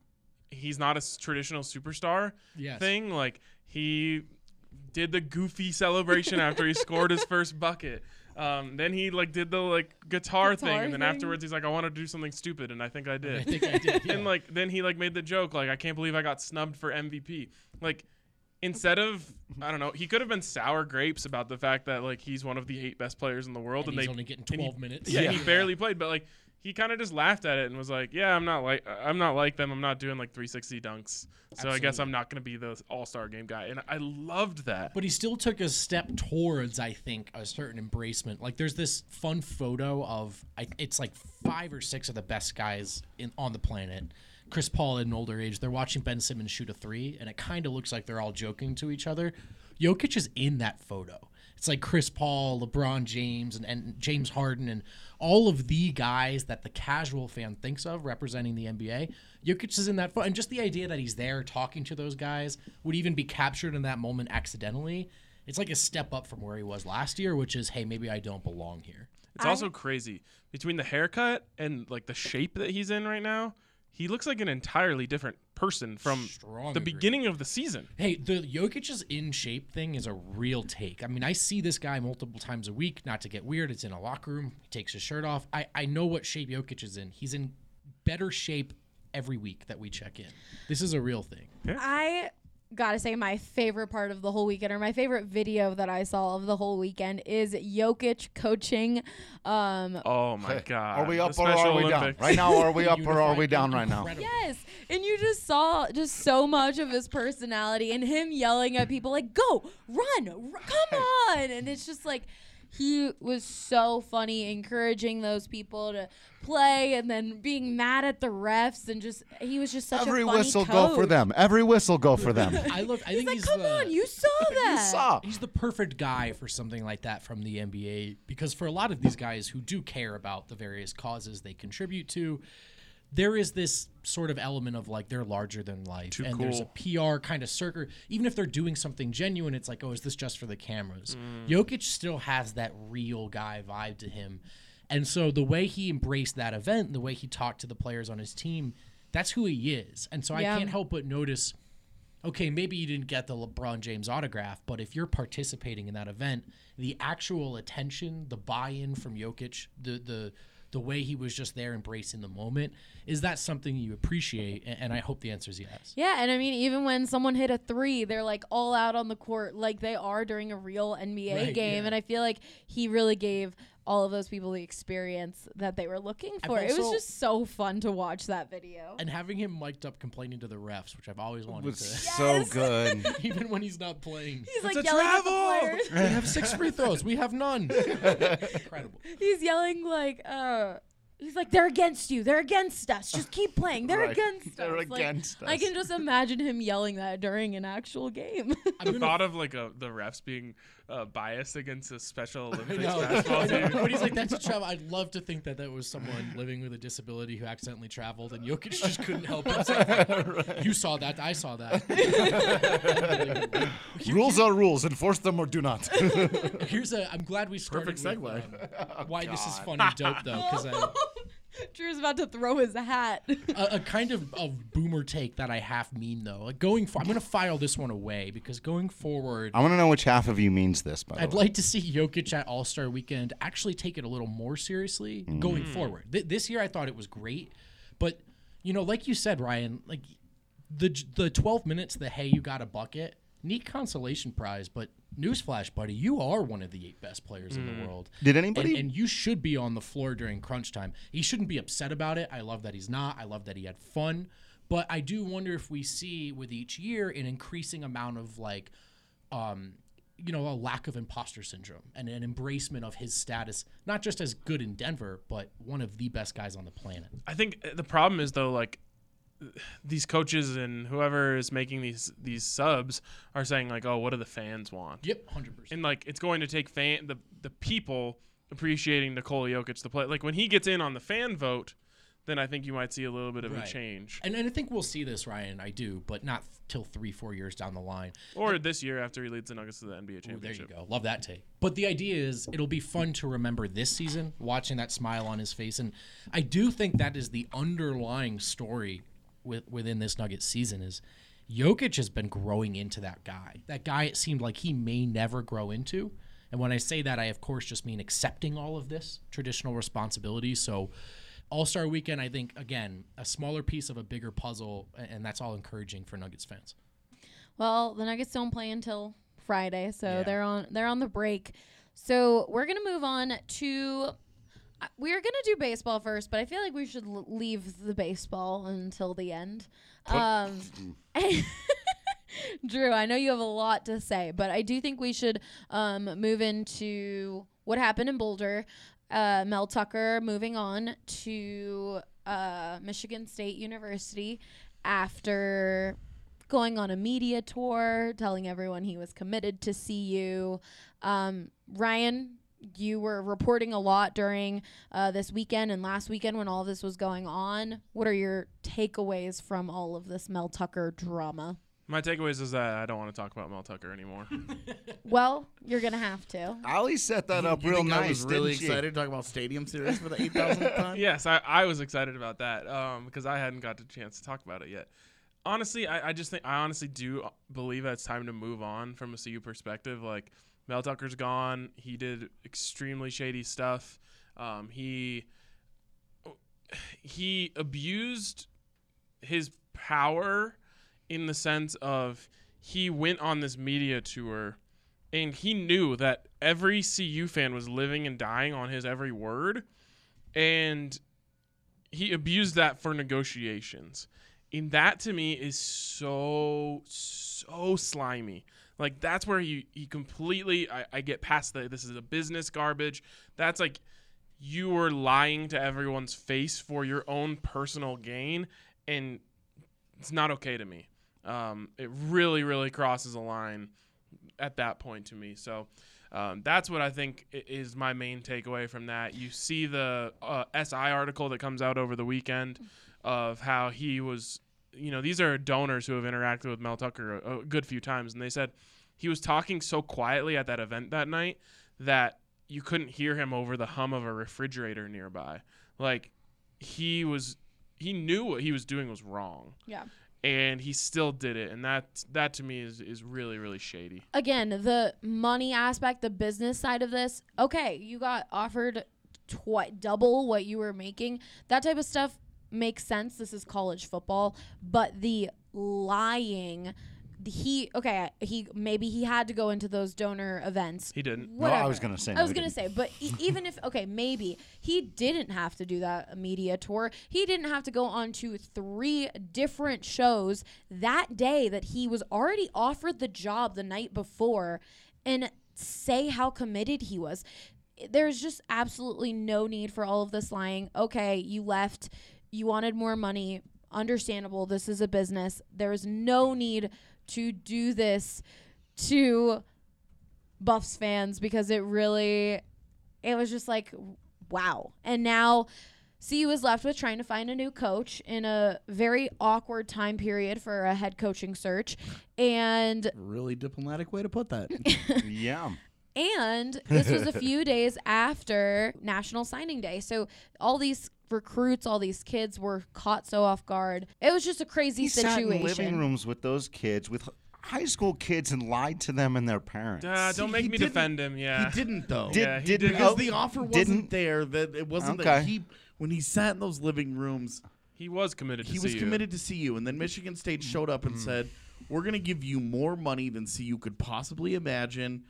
he's not a traditional superstar Yes. thing. Like he did the goofy celebration after he scored his first bucket. Um, then he like did the like guitar, thing, and then thing. afterwards he's like, I want to do something stupid, and I think I did. I think I did. Yeah. and like then he like made the joke like I can't believe I got snubbed for MVP. Like instead of I don't know, he could have been sour grapes about the fact that like he's one of the eight best players in the world, and and, he's they only getting and he- 12 minutes. yeah, he barely played, but like he kind of just laughed at it and was like, "Yeah, I'm not like I'm not like them. I'm not doing like 360 dunks, so I guess I'm not going to be the All Star game guy." And I loved that. But he still took a step towards, I think, a certain embracement. Like there's this fun photo of, I, it's like five or six of the best guys in on the planet. Chris Paul at an older age, they're watching Ben Simmons shoot a three, and it kind of looks like they're all joking to each other. Jokic is in that photo. It's like Chris Paul, LeBron James, and, and James Harden, and all of the guys that the casual fan thinks of representing the NBA. Jokic is in that photo. And just the idea that he's there talking to those guys would even be captured in that moment accidentally. It's like a step up from where he was last year, which is, hey, maybe I don't belong here. It's also crazy between the haircut and like the shape that he's in right now. He looks like an entirely different person from Strong the agree. beginning of the season. Hey, the Jokic is in shape thing is a real take. I mean, I see this guy multiple times a week. Not to get weird, it's in a locker room. He takes his shirt off. I, I know what shape Jokic is in. He's in better shape every week that we check in. This is a real thing. I gotta say my favorite part of the whole weekend or my favorite video that I saw of the whole weekend is Jokic coaching um Oh my god! Are we up or are Special we down? Right now, are we up or are we down right now? Yes, and you just saw just so much of his personality and him yelling at people like, "Go, run, r- come on!" And it's just like he was so funny, encouraging those people to play, and then being mad at the refs, and just he was just such Every a funny whistle go for them. Every whistle go for them. I look. I He's think like, he's "Come the, on, you saw that." you saw. He's the perfect guy for something like that from the NBA because for a lot of these guys who do care about the various causes they contribute to, there is this sort of element of like they're larger than life Too and there's a. PR kind of circle. Even if they're doing something genuine, it's like, oh, is this just for the cameras? Mm. Jokic still has that real guy vibe to him. And so the way he embraced that event, the way he talked to the players on his team, that's who he is. And so Yeah. I can't help but notice okay, maybe you didn't get the LeBron James autograph, but if you're participating in that event, the actual attention, the buy-in from Jokic, the the the way he was just there embracing the moment. Is that something you appreciate? And I hope the answer is yes. Yeah, and I mean, even when someone hit a three, they're like all out on the court, like they are during a real NBA Right, game. yeah. And I feel like he really gave all of those people the experience that they were looking I've for. it was just so fun to watch that video. And having him mic'd up complaining to the refs, which I've always wanted was to. so Yes. good. Even when he's not playing. He's like It's a yelling at travel! the players. We have six free throws. We have none. Incredible. He's yelling like, uh, he's like, they're against you. They're against us. Just keep playing. They're Right. against They're us. Like, against I us. I can just imagine him yelling that during an actual game. The thought of like a, the refs being uh, biased against a Special I Olympics basketball team. When he's like, that's a travel. I'd love to think that that was someone living with a disability who accidentally traveled, and Jokic just couldn't help himself. You saw that. I saw that. rules are rules. Enforce them or do not. Here's a. I'm glad we started. Perfect with, segue. um, why this is fun and dope though, because I. Drew's about to throw his hat. a, a kind of, of boomer take that I half mean though. Like going for, I'm gonna file this one away because going forward, I want to know which half of you means this. By the I'd way. like to see Jokic at All Star Weekend actually take it a little more seriously mm-hmm. going forward. Th- this year, I thought it was great, but you know, like you said, Ryan, like the the 12 minutes, the hey, you got a bucket, neat consolation prize. But newsflash, buddy, you are one of the eight best players in the world. Did anybody? and you should be on the floor during crunch time. He shouldn't be upset about it. I love that he's not. I love that he had fun. But I do wonder if we see with each year an increasing amount of like, um, you know, a lack of imposter syndrome and an embracement of his status, not just as good in Denver, but one of the best guys on the planet. I think uh, the problem is though, like these coaches and whoever is making these these subs are saying like, oh, what do the fans want? Yep, hundred percent. And like, it's going to take fan the the people appreciating Nikola Jokic the play. Like when he gets in on the fan vote, then I think you might see a little bit of Right. a change. And, and I think we'll see this, Ryan. I do, but not till three, four years down the line. Or this year after he leads the Nuggets to the NBA Ooh, there you championship. go. Love that take. But the idea is it'll be fun to remember this season, watching that smile on his face. And I do think that is the underlying story with, within this Nuggets season is Jokic has been growing into that guy. That guy it seemed like he may never grow into. And when I say that, I of course just mean accepting all of this traditional responsibility. So All Star Weekend, I think again, a smaller piece of a bigger puzzle, and that's all encouraging for Nuggets fans. Well, the Nuggets don't play until Friday, so Yeah. they're on they're on the break. So we're gonna move on to. Uh, We're gonna do baseball first, but I feel like we should l- leave the baseball until the end. Um, Drew, I know you have a lot to say, but I do think we should um, move into what happened in Boulder. Uh, Mel Tucker moving on to uh, Michigan State University after going on a media tour, telling everyone he was committed to CU. Um, Ryan, you were reporting a lot during uh, this weekend and last weekend when all this was going on. What are your takeaways from all of this Mel Tucker drama? My takeaways is that I don't want to talk about Mel Tucker anymore. Well, you're gonna have to. Allie set that up You real think nice. I was really didn't she? excited to talk about Stadium Series for the 8,000th time. yes, I, I was excited about that um, because I hadn't got the chance to talk about it yet. Honestly, I, I just think I honestly do believe that it's time to move on from a CU perspective. Like Mel Tucker's gone. He did extremely shady stuff. Um, he he abused his power in the sense of he went on this media tour and he knew that every CU fan was living and dying on his every word and he abused that for negotiations. And that to me is so so slimy. Like that's where he he completely I, I get past the this is a business garbage. That's like you were lying to everyone's face for your own personal gain and it's not okay to me. Um, it really, really crosses a line at that point to me. So um, that's what I think is my main takeaway from that. You see the uh, SI article that comes out over the weekend of how he was, you know, these are donors who have interacted with Mel Tucker a, a good few times, and they said he was talking so quietly at that event that night that you couldn't hear him over the hum of a refrigerator nearby. Like he was, he knew what he was doing was wrong Yeah. and he still did it and that that to me is is really really shady Again, the money aspect, the business side of this. Okay, you got offered twi- double what you were making. That type of stuff makes sense. This is college football, but the lying he okay he maybe he had to go into those donor events He didn't. No, I was gonna say I no, was gonna didn't. say, but e- even if okay, maybe he didn't have to do that media tour. He didn't have to go on to three different shows that day that he was already offered the job the night before, and say how committed he was. There's just absolutely no need for all of this lying. Okay, you left. You wanted more money. Understandable. This is a business. There's no need to do this to Buffs fans because it really it was just like wow. And now CU is left with trying to find a new coach in a very awkward time period for a head coaching search. And Really diplomatic way to put that. yeah. and this was a few days after National Signing Day. So all these recruits, all these kids were caught so off guard. It was just a crazy situation. He sat in living rooms with those kids, with high school kids, and lied to them and their parents. Uh, don't make he me defend him. Yeah. He didn't though. Did- Yeah, he didn't- didn't. because Oh, the offer wasn't didn't- there. That it wasn't that he when he sat in those living rooms, He was committed to he was CU. committed to CU, and then Michigan State showed up and said, "We're going to give you more money than CU could possibly imagine."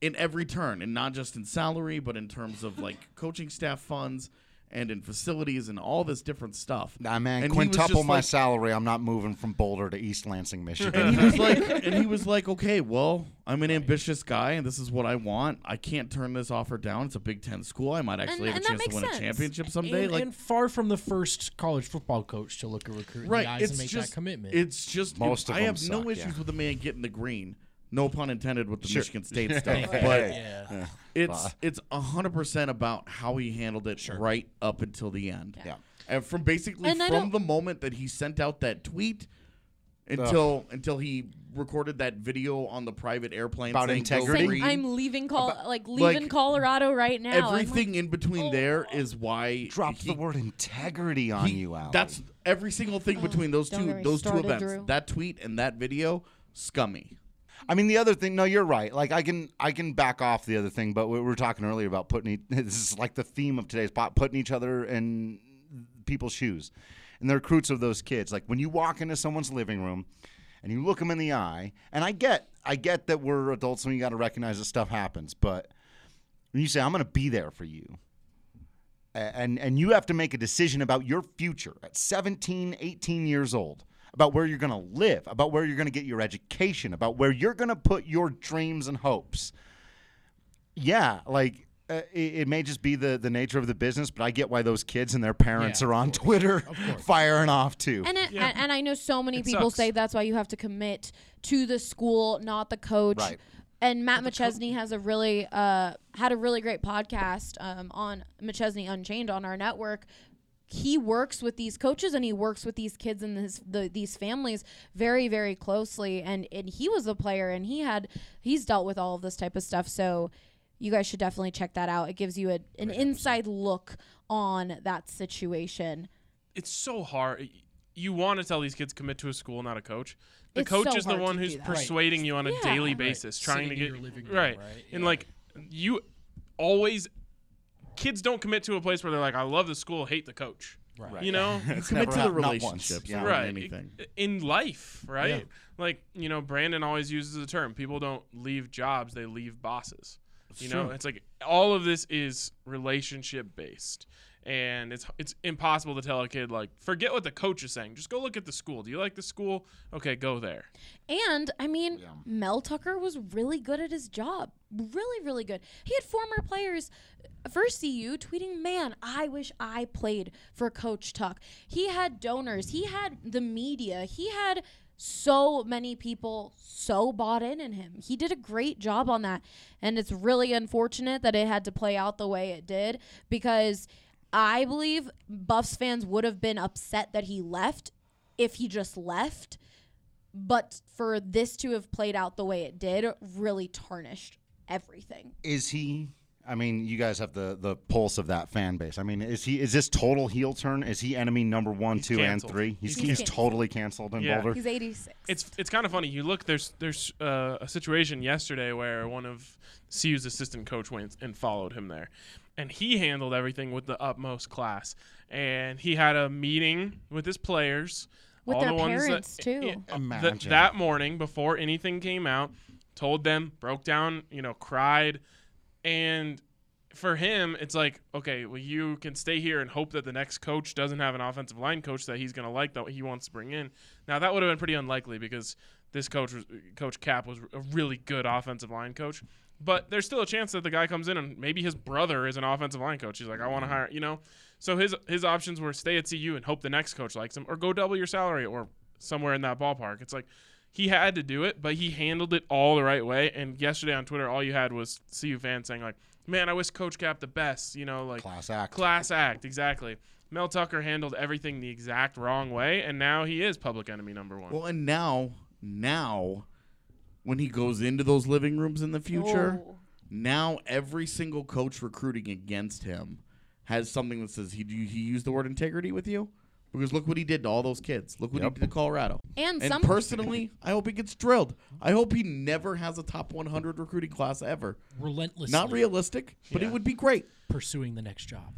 In every turn, and not just in salary, but in terms of like coaching staff funds and in facilities and all this different stuff. Nah, man, And quintuple my like- salary. I'm not moving from Boulder to East Lansing, Michigan. and he was like, and he was like, okay, well, I'm an ambitious guy, and this is what I want. I can't turn this offer down. It's a Big Ten school. I might actually have and a chance to makes win a championship someday. and, like, and far from the first college football coach to look a recruit in right? the eyes and make just that commitment. It's just Most of I them have no issues yeah. with the man getting the green. No pun intended with the Sure. Michigan State stuff, but yeah. it's it's hundred percent about how he handled it right up until the end. Yeah. and from basically And I from don't- the moment that he sent out that tweet until until he recorded that video on the private airplane About saying, "Go integrity? Saying. I'm leaving Col- About- like leaving like, Colorado right now. I'm like, Everything in between oh. there is why Dropped he- the word integrity on he- you, Al. That's every single thing between those don't two get me those two started, events. Drew. That tweet and that video, scummy. I mean, the other thing. No, you're right. Like I can, I can back off the other thing. But we were talking earlier about putting. This is like the theme of today's pot. Putting each other in people's shoes, and the recruits of those kids. Like when you walk into someone's living room, and you look them in the eye. And I get, I get that we're adults and you got to recognize that stuff happens. But when you say, "I'm going to be there for you," and and you have to make a decision about your future at 17 18 years old about where you're going to live about where you're going to get your education about where you're going to put your dreams and hopes yeah like uh, it, it may just be the, the nature of the business, but I get why those kids and their parents Yeah, are on course. Twitter Of firing off too. And, it, Yeah. and and I know so many It people sucks. say that's why you have to commit to the school, not the coach. Right. And Matt McChesney has a really uh, had a really great podcast um, on McChesney Unchained on our network. He works with these coaches and he works with these kids and this, the, these families very very closely. And and he was a player and he had he's dealt with all of this type of stuff. So you guys should definitely check that out. It gives you a, an inside look on that situation. it's so hard. You want to tell these kids commit to a school, not a coach. The It's coach so is the one who's that. persuading you on a Yeah. daily Right. basis, Sitting trying to get your living room, right. right? And Yeah. like you always, kids don't commit to a place where they're like, I love the school, hate the coach. Right. You know, It's Commit never to the hap- not once. relationships. Yeah. right? Anything. In life, right? Yeah. Like you know, Brendan always uses the term: people don't leave jobs; they leave bosses. you know, true. it's like all of this is relationship based, and it's it's impossible to tell a kid like forget what the coach is saying. Just go look at the school. Do you like the school? Okay, go there. And I mean, Mel Tucker was really good at his job. Really, really good. He had former players for CU tweeting, Man, I wish I played for Coach Tuck. He had donors, he had the media, he had so many people so bought in in him. He did a great job on that. And it's really unfortunate that it had to play out the way it did because I believe Buffs fans would have been upset that he left if he just left but for this to have played out the way it did really tarnished everything. Is he? I mean, you guys have the the pulse of that fan base. I mean, is he? Is this total heel turn? Is he enemy number one, He's two, canceled. and three? He's He's he's, canceled. totally canceled in Yeah. Boulder. He's 86. It's it's kind of funny. You look there's there's uh, a situation yesterday where one of CU's assistant coach went and followed him there, and he handled everything with the utmost class. And he had a meeting with his players, With all their the ones parents, that, too. yeah, th- Imagine. that morning before anything came out, told them, broke down, you know, cried, and for him, it's like, okay, well, you can stay here and hope that the next coach doesn't have an offensive line coach that he's going to like that he wants to bring in. Now that would have been pretty unlikely because this coach, was, Coach Kap, was a really good offensive line coach. But there's still a chance that the guy comes in and maybe his brother is an offensive line coach. He's like, I want to hire, you know. So his his options were stay at CU and hope the next coach likes him, or go double your salary, or somewhere in that ballpark. It's like he had to do it, but he handled it all the right way. And yesterday on Twitter, all you had was CU fans saying like, "Man, I wish Coach Kap the best." You know, like Class act. Class act, exactly. Mel Tucker handled everything the exact wrong way, and now he is public enemy number one. Well, and now, now, when he goes into those living rooms in the future, Oh. now every single coach recruiting against him has something that says he he used the word integrity with you. Because look what he did to all those kids. Look what Yep. he did to Colorado. And And some personally, I hope he gets drilled. I hope he never has a top 100 recruiting class ever. Relentless. Not realistic, but it would be great. pursuing the next job.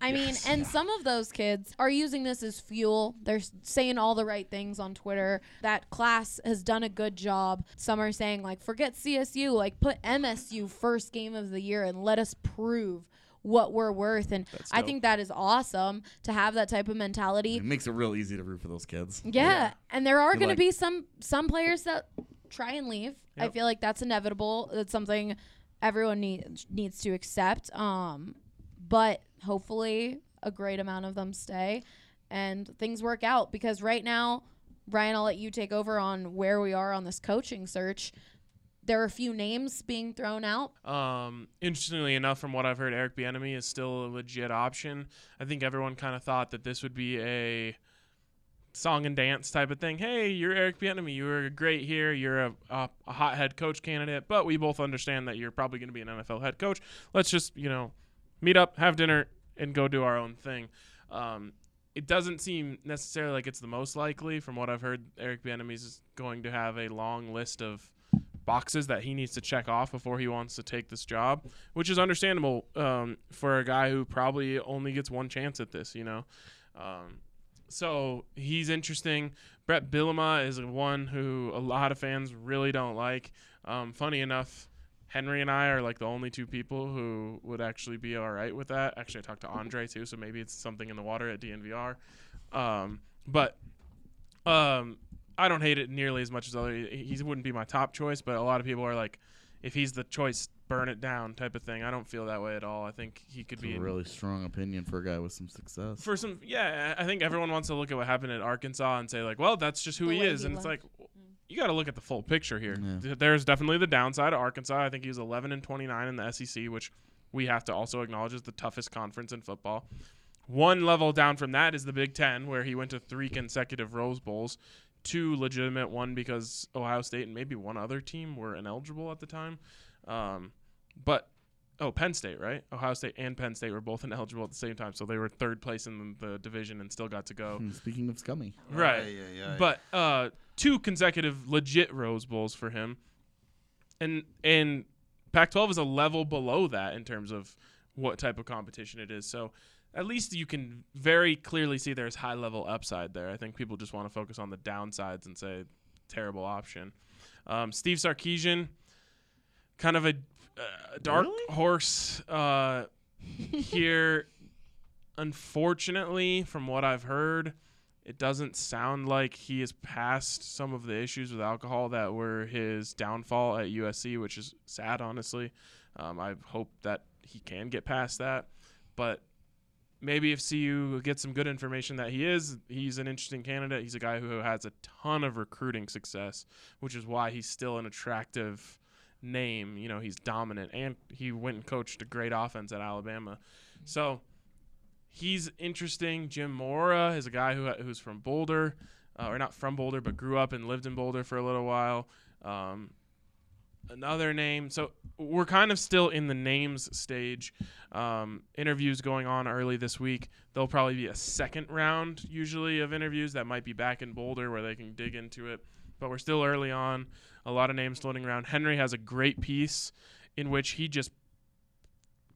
I mean, and some of those kids are using this as fuel. They're saying all the right things on Twitter. That class has done a good job. Some are saying, like, forget CSU, like, put MSU first game of the year and let us prove what we're worth. And I think that is awesome to have that type of mentality. It makes it real easy to root for those kids. Yeah, and there are going like- to be some some players that try and leave. I feel like that's inevitable. It's something everyone needs needs to accept. Um, but hopefully, a great amount of them stay, and things work out. Because right now, Ryan, I'll let you take over on where we are on this coaching search. There are a few names being thrown out. Um, interestingly enough, from what I've heard, Eric Bieniemy is still a legit option. I think everyone kind of thought that this would be a song and dance type of thing. Hey, you're Eric Bieniemy. You were great here. You're a, a, a hot head coach candidate, but we both understand that you're probably going to be an NFL head coach. Let's just you know meet up, have dinner, and go do our own thing. Um, it doesn't seem necessarily like it's the most likely. From what I've heard, Eric Bieniemy is going to have a long list of boxes that he needs to check off before he wants to take this job, which is understandable um, for a guy who probably only gets one chance at this, you know. Um, so he's interesting. Brett Bielema is one who a lot of fans really don't like. Um, funny enough, Henry and I are like the only two people who would actually be all right with that. Actually, I talked to Andre too, so maybe it's something in the water at DNVR. Um, but um, I don't hate it nearly as much as other. He he wouldn't be my top choice, but a lot of people are like, if he's the choice, burn it down type of thing. I don't feel that way at all. I think he could It's be a really strong opinion for a guy with some success. for some. Yeah, I think everyone wants to look at what happened at Arkansas and say like, well, that's just who The he is, he and it's like. Mm. You got to look at the full picture here. Yeah. There's definitely the downside of Arkansas. I think he was 11 and 29 in the SEC, which we have to also acknowledge is the toughest conference in football. One level down from that is the Big Ten, where he went to three consecutive Rose Bowls, two legitimate, one because Ohio State and maybe one other team were ineligible at the time. Um, but oh, Penn State, right? Ohio State and Penn State were both ineligible at the same time, so they were third place in the division and still got to go. Hmm, Speaking of scummy, Right. Yeah, yeah, yeah. But uh, two consecutive legit Rose Bowls for him, and and Pac-12 is a level below that in terms of what type of competition it is. So at least you can very clearly see there's high level upside there. I think people just want to focus on the downsides and say terrible option. Um, Steve Sarkisian, kind of a uh, dark horse uh, here. Unfortunately, from what I've heard, it doesn't sound like he is past some of the issues with alcohol that were his downfall at USC, which is sad, honestly. Um, I hope that he can get past that. But maybe if CU gets some good information that he is, he's an interesting candidate. He's a guy who has a ton of recruiting success, which is why he's still an attractive name. You know, he's dominant, and he went and coached a great offense at Alabama. So he's interesting. Jim Mora is a guy who who's from Boulder, uh, or not from Boulder, but grew up and lived in Boulder for a little while. Um, another name. So we're kind of still in the names stage. Um, interviews going on early this week. There'll probably be a second round, usually, of interviews that might be back in Boulder where they can dig into it. But we're still early on. A lot of names floating around. Henry has a great piece in which he just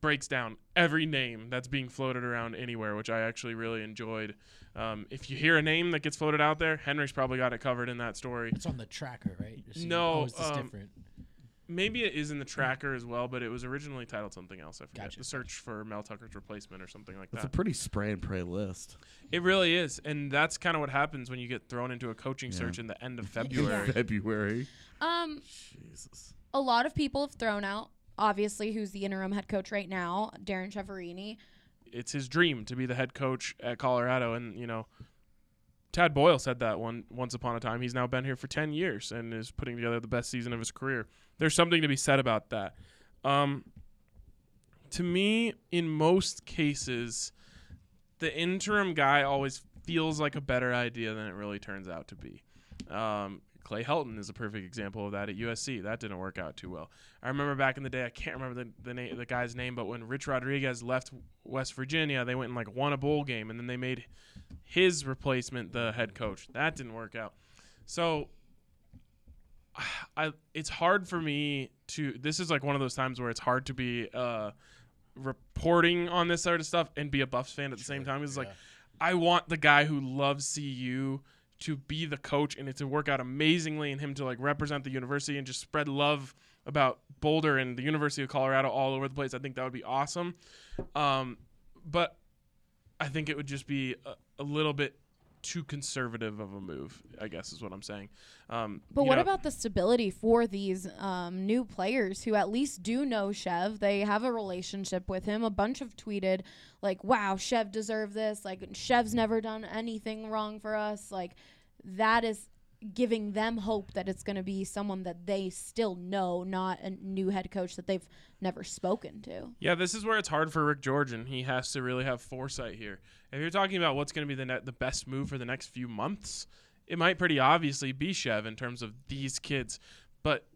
breaks down every name that's being floated around anywhere, which I actually really enjoyed. Um, if you hear a name that gets floated out there, Henry's probably got it covered in that story. It's on the tracker, right? No, oh, is this um, different? Maybe it is in the tracker as well, but it was originally titled something else. I forget. Gotcha, the search for Mel Tucker's replacement or something like That's that. It's a pretty spray and pray list. It really is, and that's kind of what happens when you get thrown into a coaching Yeah. search in the end of February. February. Um, Jesus. a lot of people have thrown out, obviously, who's the interim head coach right now, Darrin Chiaverini. it's his dream to be the head coach at Colorado, and you know, Tad Boyle said that one once upon a time. He's now been here for ten years and is putting together the best season of his career. There's something to be said about that. Um, to me, in most cases, the interim guy always feels like a better idea than it really turns out to be. Um, Clay Helton is a perfect example of that at USC. That didn't work out too well. I remember back in the day, I can't remember the the, na- the guy's name, but when Rich Rodriguez left West Virginia, they went and like won a bowl game, and then they made his replacement the head coach. That didn't work out. So I it's hard for me to this is like one of those times where it's hard to be uh reporting on this sort of stuff and be a Buffs fan at the same time. It's like I want the guy who loves CU to be the coach and it to work out amazingly and him to like represent the university and just spread love about Boulder and the University of Colorado all over the place. I think that would be awesome. Um, but I think it would just be a, a little bit too conservative of a move, I guess is what I'm saying. Um, But what know- about the stability for these um, new players who at least do know Chev? They have a relationship with him. A bunch have tweeted like, "Wow, Chev deserved this." Like, Chev's never done anything wrong for us. Like, that is giving them hope that it's going to be someone that they still know, not a new head coach that they've never spoken to. Yeah, this is where it's hard for Rick Georgian. He has to really have foresight here. If you're talking about what's going to be the ne- the best move for the next few months, it might pretty obviously be Chev in terms of these kids, but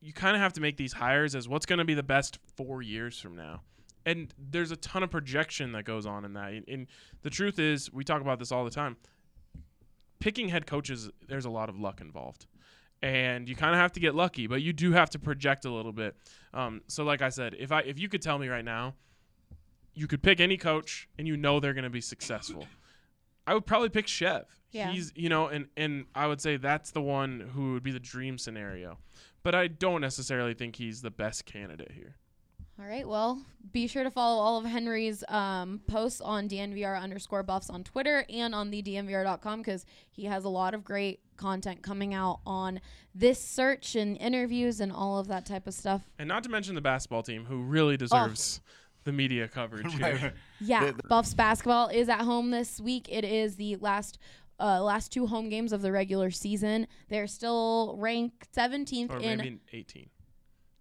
you kind of have to make these hires as what's going to be the best four years from now. And there's a ton of projection that goes on in that. And the truth is, we talk about this all the time. Picking head coaches, there's a lot of luck involved and you kind of have to get lucky, but you do have to project a little bit. Um, so, like I said, if I if you could tell me right now, you could pick any coach and you know they're going to be successful, I would probably pick Chev. Yeah. He's you know, and and I would say that's the one who would be the dream scenario, but I don't necessarily think he's the best candidate here. All right. Well, be sure to follow all of Henry's um, posts on DNVR underscore buffs on Twitter and on the DNVR.com because he has a lot of great content coming out on this search and interviews and all of that type of stuff. And not to mention the basketball team, who really deserves the media coverage here. Yeah, Buffs basketball is at home this week. It is the last. Uh, last two home games of the regular season. They're still ranked 17th Or in. maybe an 18.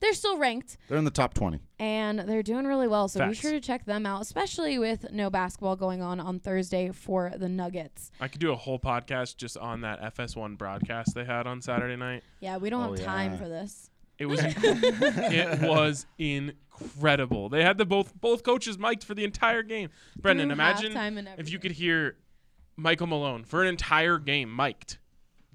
They're still ranked, They're in the top 20. and they're doing really well. So be sure to check them out, especially with no basketball going on on Thursday for the Nuggets. I could do a whole podcast just on that FS1 broadcast they had on Saturday night. Yeah, we don't Oh, have time yeah. for this. It was it was incredible. They had the both both coaches mic'd for the entire game. Brendan, Through imagine if you could hear Michael Malone for an entire game mic'd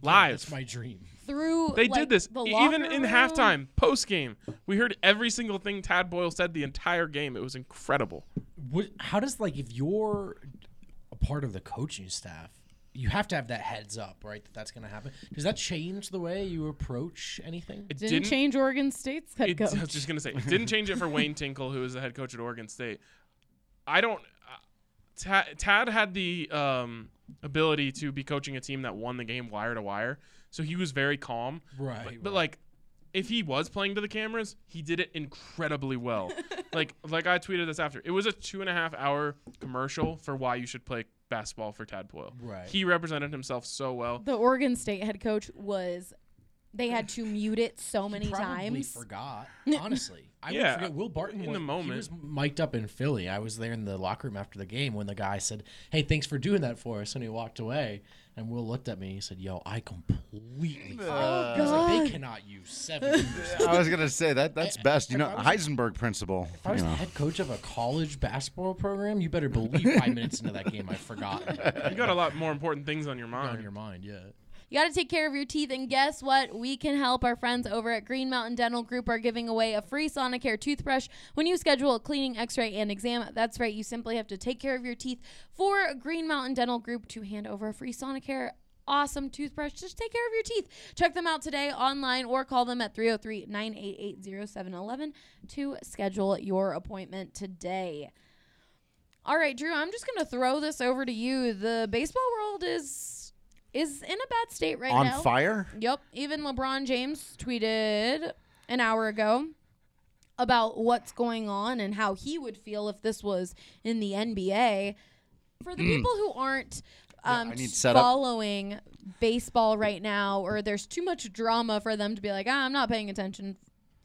live. That's my dream. Through they like, did this the even locker in room. halftime, post game. We heard every single thing Tad Boyle said the entire game. It was incredible. What, how does like if you're a part of the coaching staff, you have to have that heads up, right? That that's going to happen. Does that change the way you approach anything? It Didn't, didn't, change Oregon State's head it, coach. I was just gonna say it didn't change it for Wayne Tinkle, who is the head coach at Oregon State. I don't. Uh, Tad, Tad had the um, ability to be coaching a team that won the game wire to wire, so he was very calm. Right. But, but like, if he was playing to the cameras, he did it incredibly well. like, like I tweeted this after. It was a two and a half hour commercial for why you should play basketball for Tad Boyle. Right. He represented himself so well. the Oregon State head coach was. They had to mute it so many times. probably times. forgot. Honestly, I Yeah, would forget. Will Barton in was, the moment. he was mic'd up in Philly. I was there in the locker room after the game when the guy said, "Hey, thanks for doing that for us," and he walked away. And Will looked at me. He said, "Yo, I completely." forgot." He was like, they cannot use seven. years." I was gonna say that that's eh, eh, best. You know, was- Heisenberg principle. If I was you the head coach of a college basketball program, you better believe five minutes into that game I forgot. You got a lot more important things on your mind. on your mind. Yeah. You got to take care of your teeth, and guess what? We can help. Our friends over at Green Mountain Dental Group are giving away a free Sonicare toothbrush when you schedule a cleaning, X-ray, and exam. That's right. You simply have to take care of your teeth for Green Mountain Dental Group to hand over a free Sonicare awesome toothbrush. Just take care of your teeth. Check them out today online or call them at 303 988 0711 to schedule your appointment today. All right, Drew, I'm just going to throw this over to you. The baseball world is is in a bad state right On now. On fire? Yep. Even LeBron James tweeted an hour ago about what's going on and how he would feel if this was in the NBA. For the people who aren't um, setup. following baseball right now, or there's too much drama for them to be like, ah, I'm not paying attention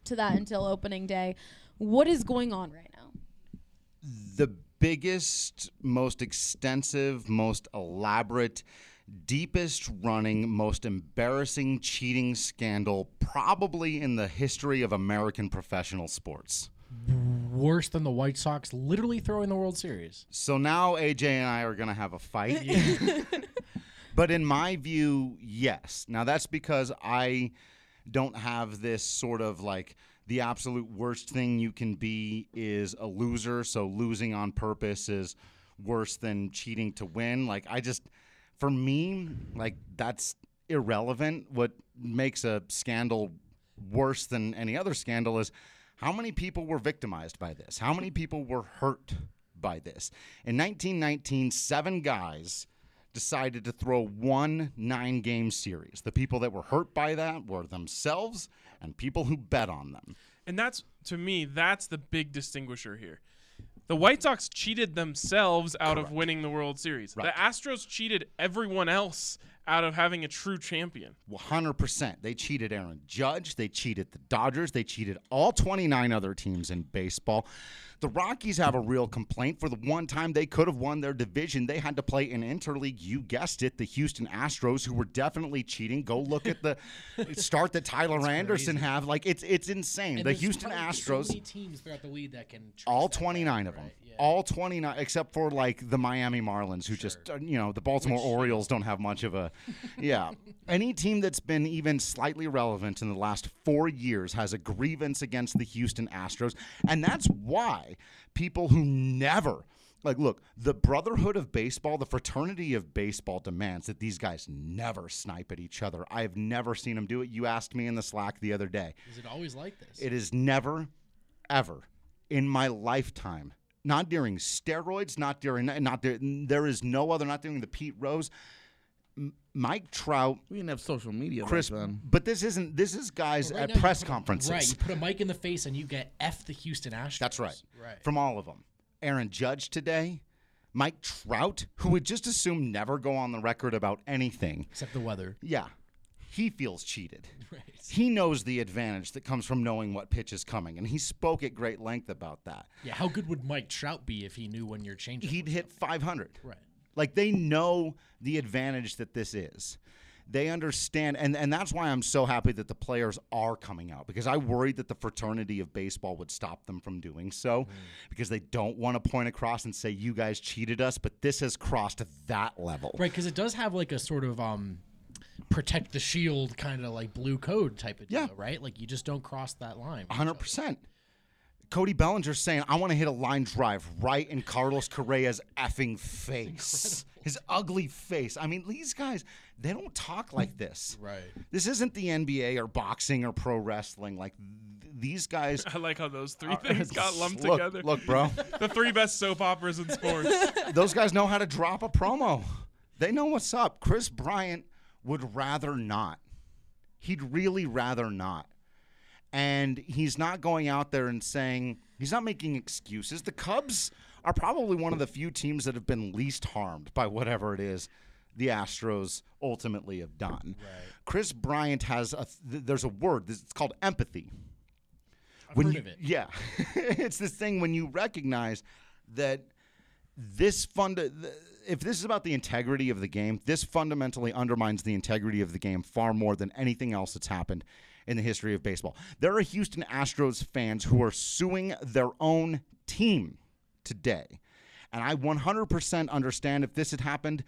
to that until opening day. What is going on right now? the biggest, most extensive, most elaborate, deepest running, most embarrassing cheating scandal probably in the history of American professional sports. Worse than the White Sox literally throwing the World Series. So now AJ and I are going to have a fight. but in my view, yes. Now that's because I don't have this sort of like the absolute worst thing you can be is a loser. So losing on purpose is worse than cheating to win. Like I just, for me, like that's irrelevant. What makes a scandal worse than any other scandal is how many people were victimized by this? How many people were hurt by this? In 1919, seven guys decided to throw one nine game series. The people that were hurt by that were themselves and people who bet on them. And that's to me, that's the big distinguisher here. The White Sox cheated themselves out of winning the World Series. Right. The Astros cheated everyone else out of having a true champion. 100%. They cheated Aaron Judge. They cheated the Dodgers. They cheated all 29 other teams in baseball. The Rockies have a real complaint. For the one time they could have won their division, they had to play an interleague. You guessed it, the Houston Astros, who were definitely cheating. Go look at the start that Tyler Anderson crazy. have. Like it's it's insane. And the Houston Astros. So many teams throughout the league that can. all 29 back, of them right? Yeah. all 29 except for like the miami marlins who just uh, you know the baltimore orioles don't have much of a yeah. Any team that's been even slightly relevant in the last four years has a grievance against the houston astros and that's why people who never like look the brotherhood of baseball the fraternity of baseball demands that these guys never snipe at each other. I've never seen them do it. You asked me in the slack the other day. Is it always like this? it is never, ever in my lifetime, not during steroids, not during, not there, there is no other, not during the Pete Rose, M- Mike Trout, We didn't have social media Chris, back then. but this isn't, this is guys Right at now press put a- conferences. Right, you put a mic in the face and you get F the Houston Astros. That's right. Right. From all of them. Aaron Judge today, Mike Trout, who would just assume never go on the record about anything. Except the weather. Yeah. He feels cheated. Right. He knows the advantage that comes from knowing what pitch is coming, and he spoke at great length about that. Yeah, how good would Mike Trout be if he knew when you're changing? He'd hit 500. Right. Like they know the advantage that this is. They understand, and, and that's why I'm so happy that the players are coming out because I worried that the fraternity of baseball would stop them from doing so because they don't want to point across and say, you guys cheated us, but this has crossed that level. Right, because it does have like a sort of um, protect the shield kind of like blue code type of deal, Yeah. right? Like you just don't cross that line. with each hundred other. percent. Cody Bellinger saying, "I want to hit a line drive right in Carlos Correa's effing face, his ugly face." I mean, these guys, they don't talk like this. Right. This isn't the NBA or boxing or pro wrestling. Like th- these guys. I like how those three uh, things got lumped look, together. Look, bro, the three best soap operas in sports. those guys know how to drop a promo. They know what's up. Kris Bryant would rather not. He'd really rather not. And he's not going out there and saying, he's not making excuses. The Cubs are probably one of the few teams that have been least harmed by whatever it is the Astros ultimately have done. Kris Bryant has a, th- there's a word, it's called empathy I've when heard you, of it. Yeah, it's this thing when you recognize that this fund. th- If this is about the integrity of the game, this fundamentally undermines the integrity of the game far more than anything else that's happened in the history of baseball. There are Houston Astros fans who are suing their own team today, and I 100% understand if this had happened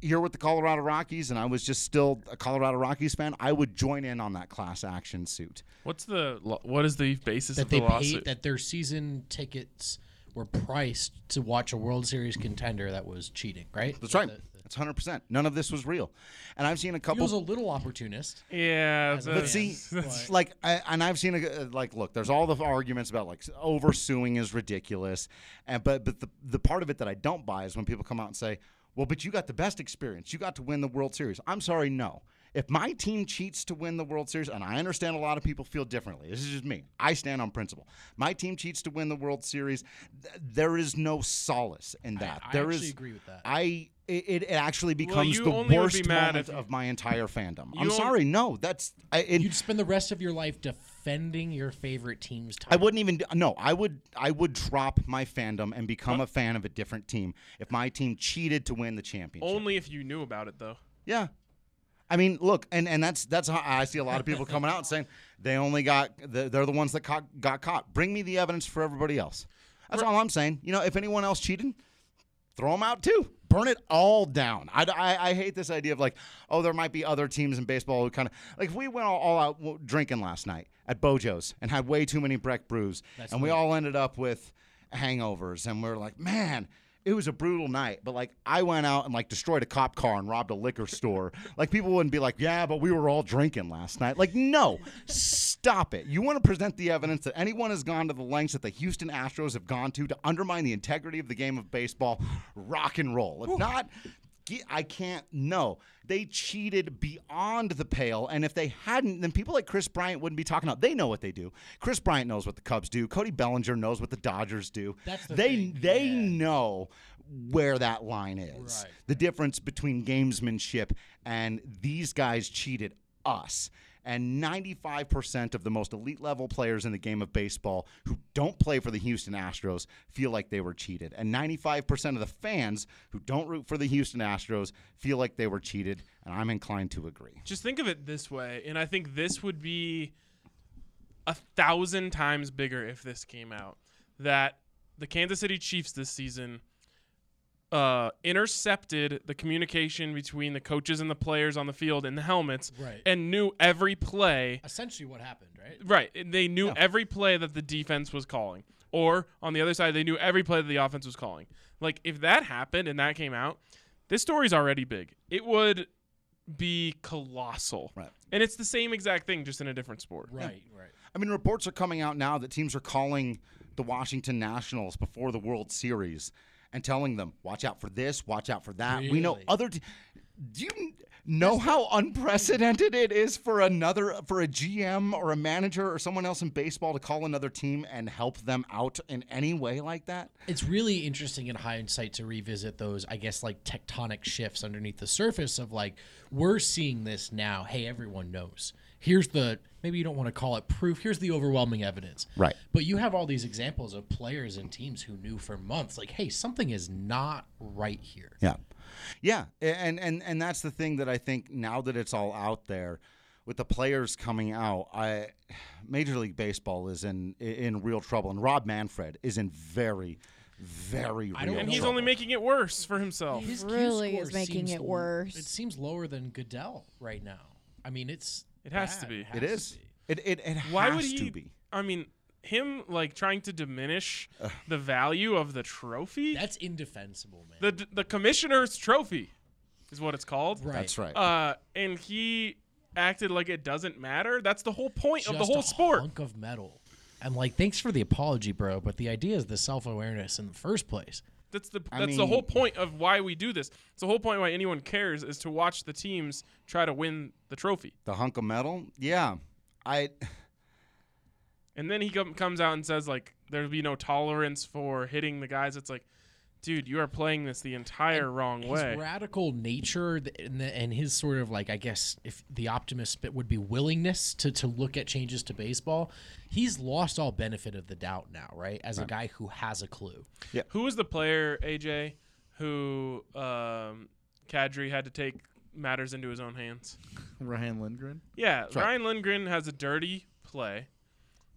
here with the Colorado Rockies and I was just still a Colorado Rockies fan, I would join in on that class action suit. What's the what is the basis that of they the paid lawsuit? that their season tickets were priced to watch a World Series contender that was cheating, right? That's right. That's 100%. None of this was real. And I've seen a couple. He couple was a little opportunist. yeah, As a But that's- see, like, I, and I've seen a, uh, like, look, there's all the arguments about like oversuing is ridiculous, and but but the the part of it that I don't buy is when people come out and say, well, but you got the best experience, you got to win the World Series. I'm sorry, no. If my team cheats to win the World Series, and I understand a lot of people feel differently, this is just me. I stand on principle. My team cheats to win the World Series. Th- there is no solace in that. I there actually is- agree with that. I it, it actually becomes you the worst be mad moment you- of my entire fandom. I'm on- sorry, no, that's I, it, You'd spend the rest of your life defending your favorite team's I wouldn't even no. I would I would drop my fandom and become a fan of a different team if my team cheated to win the championship. only if you knew about it though. yeah. I mean, look, and, and that's that's how I see a lot of people coming out and saying they only got the, they're the ones that caught, got caught. Bring me the evidence for everybody else. That's all I'm saying. You know, if anyone else cheated, throw them out too. Burn it all down. I, I, I hate this idea of like, oh, there might be other teams in baseball who kind of like if we went all, all out drinking last night at Bojo's and had way too many Breck brews, That's and we all ended up with hangovers, and we are like, man. It was a brutal night, but like I went out and like destroyed a cop car and robbed a liquor store. like people wouldn't be like, "Yeah, but we were all drinking last night." Like, no, stop it. You want to present the evidence that anyone has gone to the lengths that the Houston Astros have gone to to undermine the integrity of the game of baseball? Rock and roll. If not, I can't. No, they cheated beyond the pale, and if they hadn't, then people like Kris Bryant wouldn't be talking about. They know what they do. Kris Bryant knows what the Cubs do. Cody Bellinger knows what the Dodgers do. That's the they thing, they yeah. know where that line is. Right, The difference between gamesmanship and these guys cheated us. And 95% of the most elite level players in the game of baseball who don't play for the Houston Astros feel like they were cheated. And 95% of the fans who don't root for the Houston Astros feel like they were cheated. And I'm inclined to agree. Just think of it this way, and I think this would be a thousand times bigger if this came out. That the Kansas City Chiefs this season uh, intercepted the communication between the coaches and the players on the field in the helmets, Right. and knew every play. Essentially, what happened, right? Right, and they knew every play that the defense was calling, or on the other side, they knew every play that the offense was calling. Like if that happened and that came out, this story's already big. It would be colossal. Right. And it's the same exact thing, just in a different sport. Right, right. I mean, reports are coming out now that teams are calling the Washington Nationals before the World Series and telling them, "Watch out for this, watch out for that." We know other. T- do you know how unprecedented it is for another for a GM or a manager or someone else in baseball to call another team and help them out in any way like that? It's really interesting in hindsight to revisit those, I guess, like tectonic shifts underneath the surface of like, we're seeing this now. Hey, everyone knows. Here's the, maybe you don't want to call it proof. Here's the overwhelming evidence. Right. But you have all these examples of players and teams who knew for months, like, hey, something is not right here. Yeah, yeah, and and and that's the thing that I think now that it's all out there, with the players coming out, I Major League Baseball is in in real trouble, and Rob Manfred is in very, very I real don't And he's trouble. only making it worse for himself. His really Q is score making seems it l- worse. It seems lower than Goodell right now. I mean, it's It has to bad. be. has It to be. It it it Why has would he? to be. I mean, him like trying to diminish the value of the trophy. That's indefensible, man. the the commissioner's trophy is what it's called. right. That's right. Uh, and he acted like it doesn't matter. That's the whole point of the whole a sport. hunk of metal. And like, thanks for the apology, bro. But the idea is the self awareness in the first place. That's the I that's the whole point of why we do this. It's the whole point why anyone cares is to watch the teams try to win the trophy. the hunk of metal. Yeah, I. And then he com- comes out and says like there'll be no tolerance for hitting the guys. It's like, dude, you are playing this the entire wrong His way. His radical nature and, the, and his sort of like, I guess, if the optimist bit would be willingness to, to look at changes to baseball, he's lost all benefit of the doubt now, right? As a guy who has a clue. Yeah. Who was the player, AJ, who um, Kadri had to take matters into his own hands? Ryan Lindgren. Yeah, right. Ryan Lindgren has a dirty play.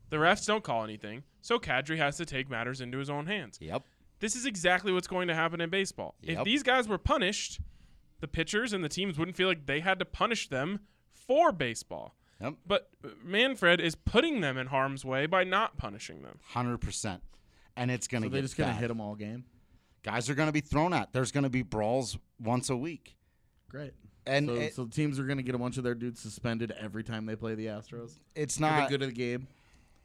The refs don't call anything, so Kadri has to take matters into his own hands. Yep. This is exactly what's going to happen in baseball. If these guys were punished, the pitchers and the teams wouldn't feel like they had to punish them for baseball. Yep. But uh, Manfred is putting them in harm's way by not punishing them. Hundred percent, and it's gonna So they're just gonna hit them all game. Guys are gonna be thrown at. There's gonna be brawls once a week, Great. and so, it- so teams are gonna get a bunch of their dudes suspended every time they play the Astros. it's not the good of the game,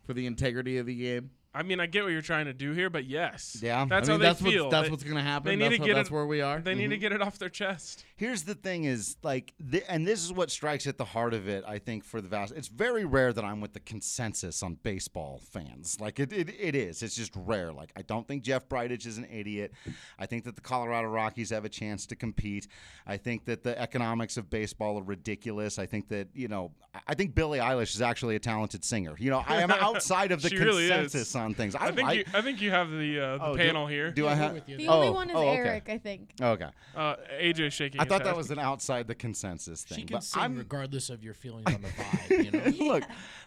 for the integrity of the game. I mean, I get what you're trying to do here, but yes, Yeah. that's I how mean, they that's feel. What's, that's They- what's gonna happen. they need that's to how- get that's where we are. They need to Mm-hmm. get it off their chest. Here's the thing: is like, th- and this is what strikes at the heart of it. I think for the vast, it's very rare that I'm with the consensus on baseball fans. Like it, it, it is. It's just rare. Like I don't think Jeff Bridich is an idiot. I think that the Colorado Rockies have a chance to compete. I think that the economics of baseball are ridiculous. I think that you know, I- think Billie Eilish is actually a talented singer. You know, I am outside of the She really consensus on things. I, I think like- you, I think you have the uh, the Oh, do- panel here. Do I have? with you The oh, only one is oh, okay. Eric, I think. Okay. Uh, AJ shaking. I his thought that was an outside the consensus thing. She can but sing I'm, regardless of your feelings on the vibe. You know. look,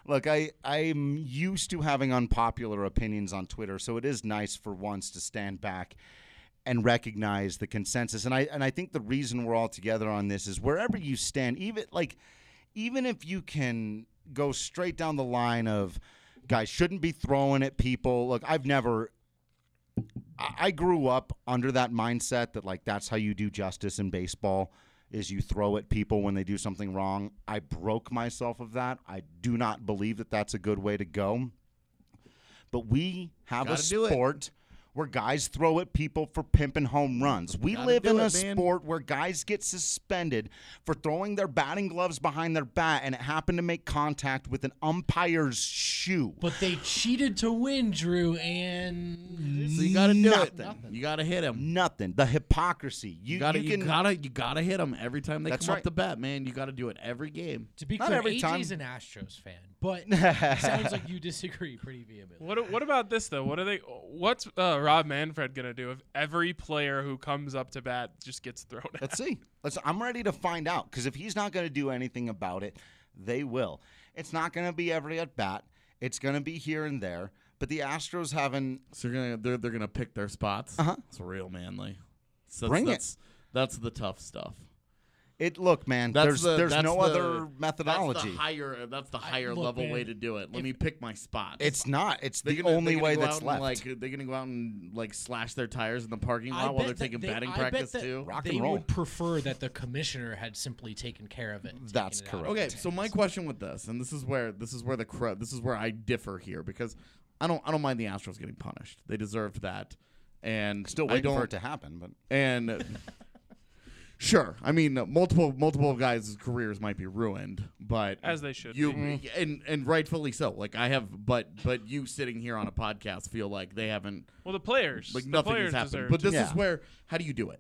look, I I'm used to having unpopular opinions on Twitter, so it is nice for once to stand back and recognize the consensus. And I and I think the reason we're all together on this is wherever you stand, even like even if you can go straight down the line of guys shouldn't be throwing at people. Look, I've never I grew up under that mindset that like that's how you do justice in baseball is you throw at people when they do something wrong. I broke myself of that. I do not believe that that's a good way to go. But we have a Gotta it. sport where guys throw at people for pimping home runs. We Gotta live do in a it, man. sport where guys get suspended for throwing their batting gloves behind their bat and it happened to make contact with an umpire's shoe. But they cheated to win, Drew, and So you got to do it. Nothing. You got to hit him. Nothing. The hypocrisy. You, You got to you you, gotta you gotta hit him every time they That's come right. up the bat, man. You got to do it every game. to be Not clear, every AJ's time. an Astros fan, but it sounds like you disagree pretty vehemently. What What about this though? What are they? What's uh, Rob Manfred gonna do if every player who comes up to bat just gets thrown at? Let's see. Let's. I'm ready to find out because if he's not going to do anything about it, they will. It's not going to be every at bat. It's going to be here and there. But the Astros haven't. So you're gonna they're they're gonna pick their spots. Uh-huh. It's real manly. So Bring it. that's, That's the tough stuff. It look, man. That's there's the, there's that's no the- other methodology. That's the higher. That's the higher look, level man, way to do it. Let if- me pick my spots. it's not. It's They're the gonna- only way that's left. Like they're gonna go out and like slash their tires in the parking I lot while they're taking they- batting I practice too. Rock they and roll. would prefer that the commissioner had simply taken care of it. That's taken it correct. Okay, so my question with this, and this is where this is where the cru- this is where I differ here because I don't I don't mind the Astros getting punished. They deserved that, and Still I waiting don't, for it to happen, but and sure, I mean uh, multiple multiple guys' careers might be ruined, but As they should You be. and and rightfully so. Like I have, but but you sitting here on a podcast feel like they haven't Well, the players, like the nothing players has happened. But this Yeah. is where how do you do it?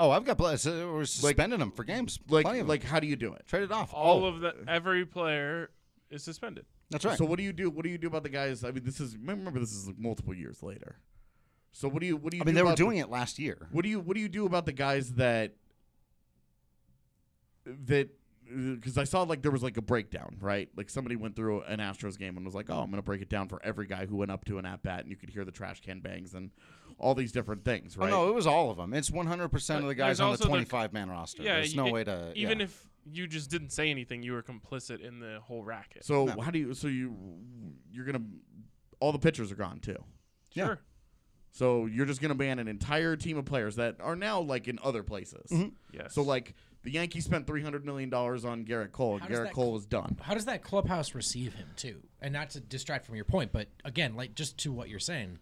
oh, I've got players. Uh, we're suspending them for games. Like Plenty of them. like how do you do it? trade it off. all oh, of the every player is suspended. that's right. So what do you do? What do you do about the guys? I mean, this is remember this is like multiple years later. So what do you what do you? I mean, do they were about the- doing it last year. What do you what do you do about the guys that that because I saw like there was like a breakdown, right? Like somebody went through an Astros game and was like, "Oh, I'm going to break it down for every guy who went up to an at bat," and you could hear the trash can bangs and all these different things, right? Oh no, it was all of them. It's 100 percent of the guys on the 25 man roster. Yeah, There's no it- way to Even yeah. if you just didn't say anything, you were complicit in the whole racket. So No. how do you? So you you're gonna all the pitchers are gone too. Yeah. sure. So you're just gonna ban an entire team of players that are now like in other places. Mm-hmm. Yes. So like the Yankees spent three hundred million dollars on Gerrit Cole. and How does Gerrit that Cole cl- was done. How does that clubhouse receive him too? And not to distract from your point, but again, like just to what you're saying,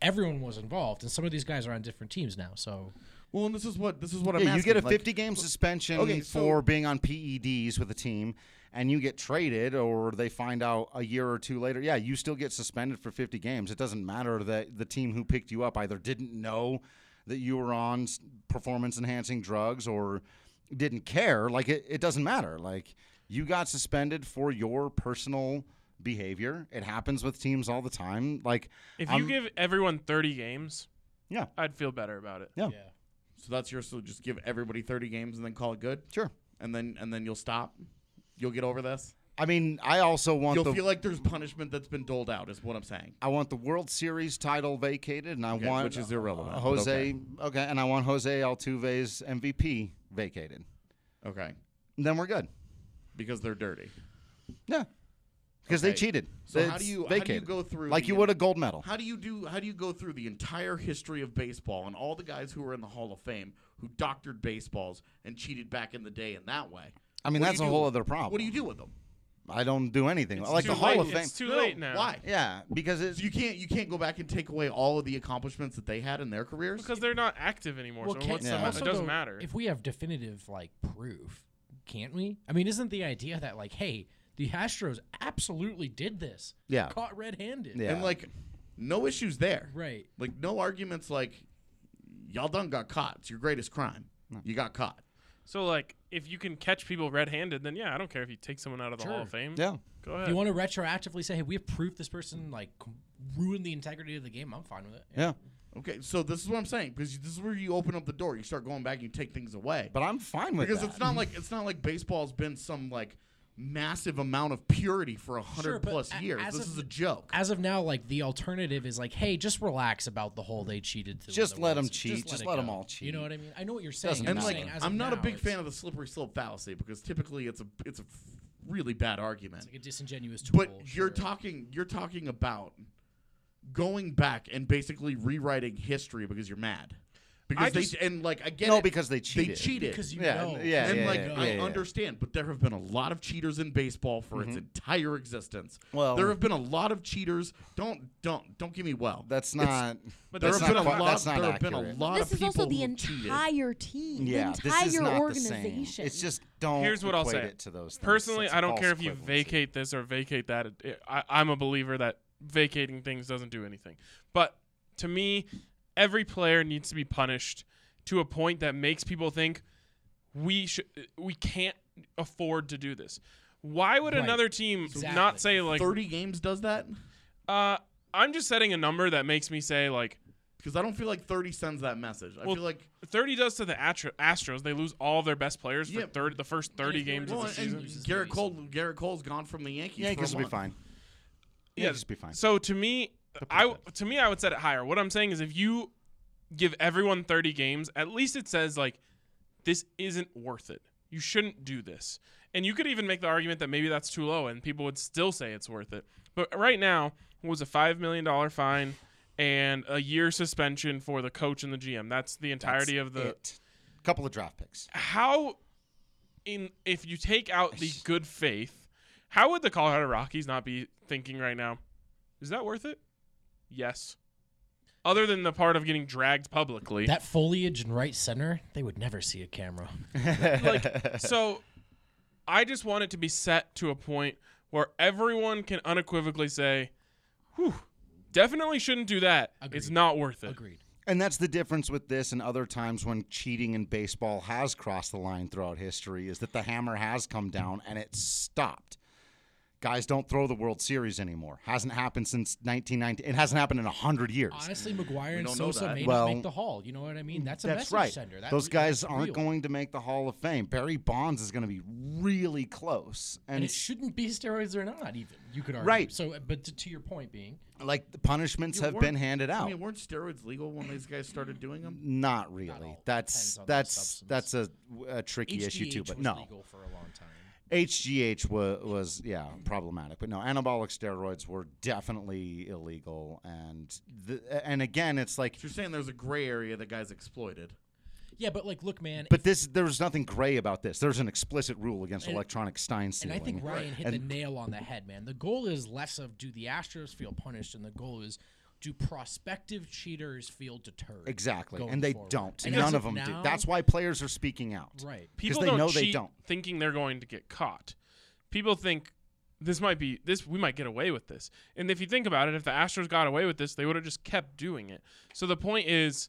everyone was involved, and some of these guys are on different teams now. So Well, and this is what this is what I'm yeah, you get a like- 50 game suspension Okay, so- for being on PEDs with a team, and you get traded, or they find out a year or two later. Yeah, you still get suspended for 50 games. It doesn't matter that the team who picked you up either didn't know that you were on performance enhancing drugs or didn't care. Like it, it doesn't matter. Like you got suspended for your personal behavior. It happens with teams all the time. Like if I'm- you give everyone 30 games, yeah, I'd feel better about it. Yeah. So that's your so just give everybody 30 games and then call it good, sure. and then and then you'll stop. You'll get over this. I mean, I also want You'll the feel like there's punishment that's been doled out. Is what I'm saying. I want the World Series title vacated, and I Okay, want which is irrelevant, uh, Jose, okay. and I want Jose Altuve's MVP vacated. Okay, And then we're good. because they're dirty. Yeah, because they cheated. So how do you how do you go through like the- you would a gold medal? How do you do? How do you go through the entire history of baseball and all the guys who are in the Hall of Fame who doctored baseballs and cheated back in the day in that way? I mean, What do that's you a do? whole other problem. What do you do with them? I don't do anything. It's like too the Hall late. of Fame. It's too No, late now. Why? yeah, because it's You can't you can't go back and take away all of the accomplishments that they had in their careers. Because they're not active anymore. Well, so can't, what's the Yeah. ma- also it doesn't though, matter. If we have definitive like proof, can't we? I mean, isn't the idea that like, hey, the Astros absolutely did this? Yeah. caught red-handed. Yeah. And like no issues there. Right. Like no arguments like y'all done got caught. It's your greatest crime. You got caught. so like, if you can catch people red-handed, then yeah, I don't care if you take someone out of the Hall of Fame. yeah. Go ahead. If ahead. you want to retroactively say, hey, we have proof this person like ruined the integrity of the game, I'm fine with it. Yeah, Okay, so this is what I'm saying because this is where you open up the door. You start going back and you take things away. but I'm fine with it. because that. it's not like it's not like baseball's been some like massive amount of purity for a hundred Sure, plus a- years. This of- is a joke. As of now, like the alternative is like, hey, just relax about the whole they cheated. To Just the let them cheat. Just let let 'em go. all cheat. You know what I mean? I know what you're saying. Doesn't I'm and like saying as I'm of not a big fan of the slippery slope fallacy because typically it's a it's a f- really bad argument. It's like a disingenuous tool. but sure. you're talking you're talking about going back and basically rewriting history because you're mad. Because I they just- and like I get No, it, because they cheated. They cheated. cheated. because you Yeah, know. yeah, and yeah, like yeah, I yeah, yeah. understand, but there have been a lot of cheaters in baseball for its entire existence. Mm-hmm. Well- there have been a lot of cheaters. Don't don't don't get me well. That's It's- not. But there that's have not been a quite- lot. that's not there have been a accurate. lot This of is people also the who cheated. entire team, Yeah, the this entire is not organization. the same. It's just don't. Here's what I'll equate say. It to those things. Personally, It's I don't false care if you equivalency. vacate this or vacate that. It- it- I, I'm a believer that vacating things doesn't do anything. But to me, every player needs to be punished to a point that makes people think we should, we can't afford to do this. Why would Right. another team Exactly. not say like, Thirty games does that uh, I'm just setting a number that makes me say like, because I don't feel like thirty sends that message. I Well, feel like 30 does to the Astro- Astros. They lose all their best players for third, the first 30 if games to of the season and loses Gerrit Cole Gerrit Cole's gone from the Yankees. Yankees for a will be month. fine. Yankees will be fine. So to me, I to me I would set it higher. What I'm saying is if you give everyone 30 games, at least it says like this isn't worth it. You shouldn't do this. And you could even make the argument that maybe that's too low and people would still say it's worth it. But right now it was a 5 million dollar fine and a year suspension for the coach and the GM. That's the entirety That's of the it. couple of draft picks. how in if you take out the good faith, how would the Colorado Rockies not be thinking right now? Is that worth it? Yes. Other than the part of getting dragged publicly. that foliage in right center, they would never see a camera. like so I just want it to be set to a point where everyone can unequivocally say, Whew, definitely shouldn't do that. It's not worth it. Agreed. And that's the difference with this and other times when cheating in baseball has crossed the line throughout history is that the hammer has come down and it's stopped. Guys don't throw the World Series anymore. Hasn't happened since 1990. It hasn't happened in 100 years. Honestly, McGwire and don't Sosa that. may Well, not make the Hall. You know what I mean? That's a That's message right. sender. That Those guys that's aren't real. going to make the Hall of Fame. Barry Bonds is going to be really close. And, And it shouldn't be steroids or not, even you could argue. Right. So, but to, to your point being, like the punishments have been handed out. I mean, weren't steroids legal when these guys started doing them? Not really. all. that's Depends on the that's that's a, a tricky issue too. But was no, legal for a long time. HGH was was yeah problematic, but no, anabolic steroids were definitely illegal, and the, and again, it's like, So you're saying there's a gray area that guys exploited. Yeah, but like, look, man. but this there was nothing gray about this. There's an explicit rule against And- electronic Stein And. I think Ryan hit And- the nail on the head, man. The goal is less of do the Astros feel punished, and the goal is do prospective cheaters feel deterred. exactly, and they forward. don't. And None of them do. That's why players are speaking out. right. People they don't know cheat they don't. thinking they're going to get caught. People think this might be this we might get away with this. And if you think about it, if the Astros got away with this, they would have just kept doing it. So the point is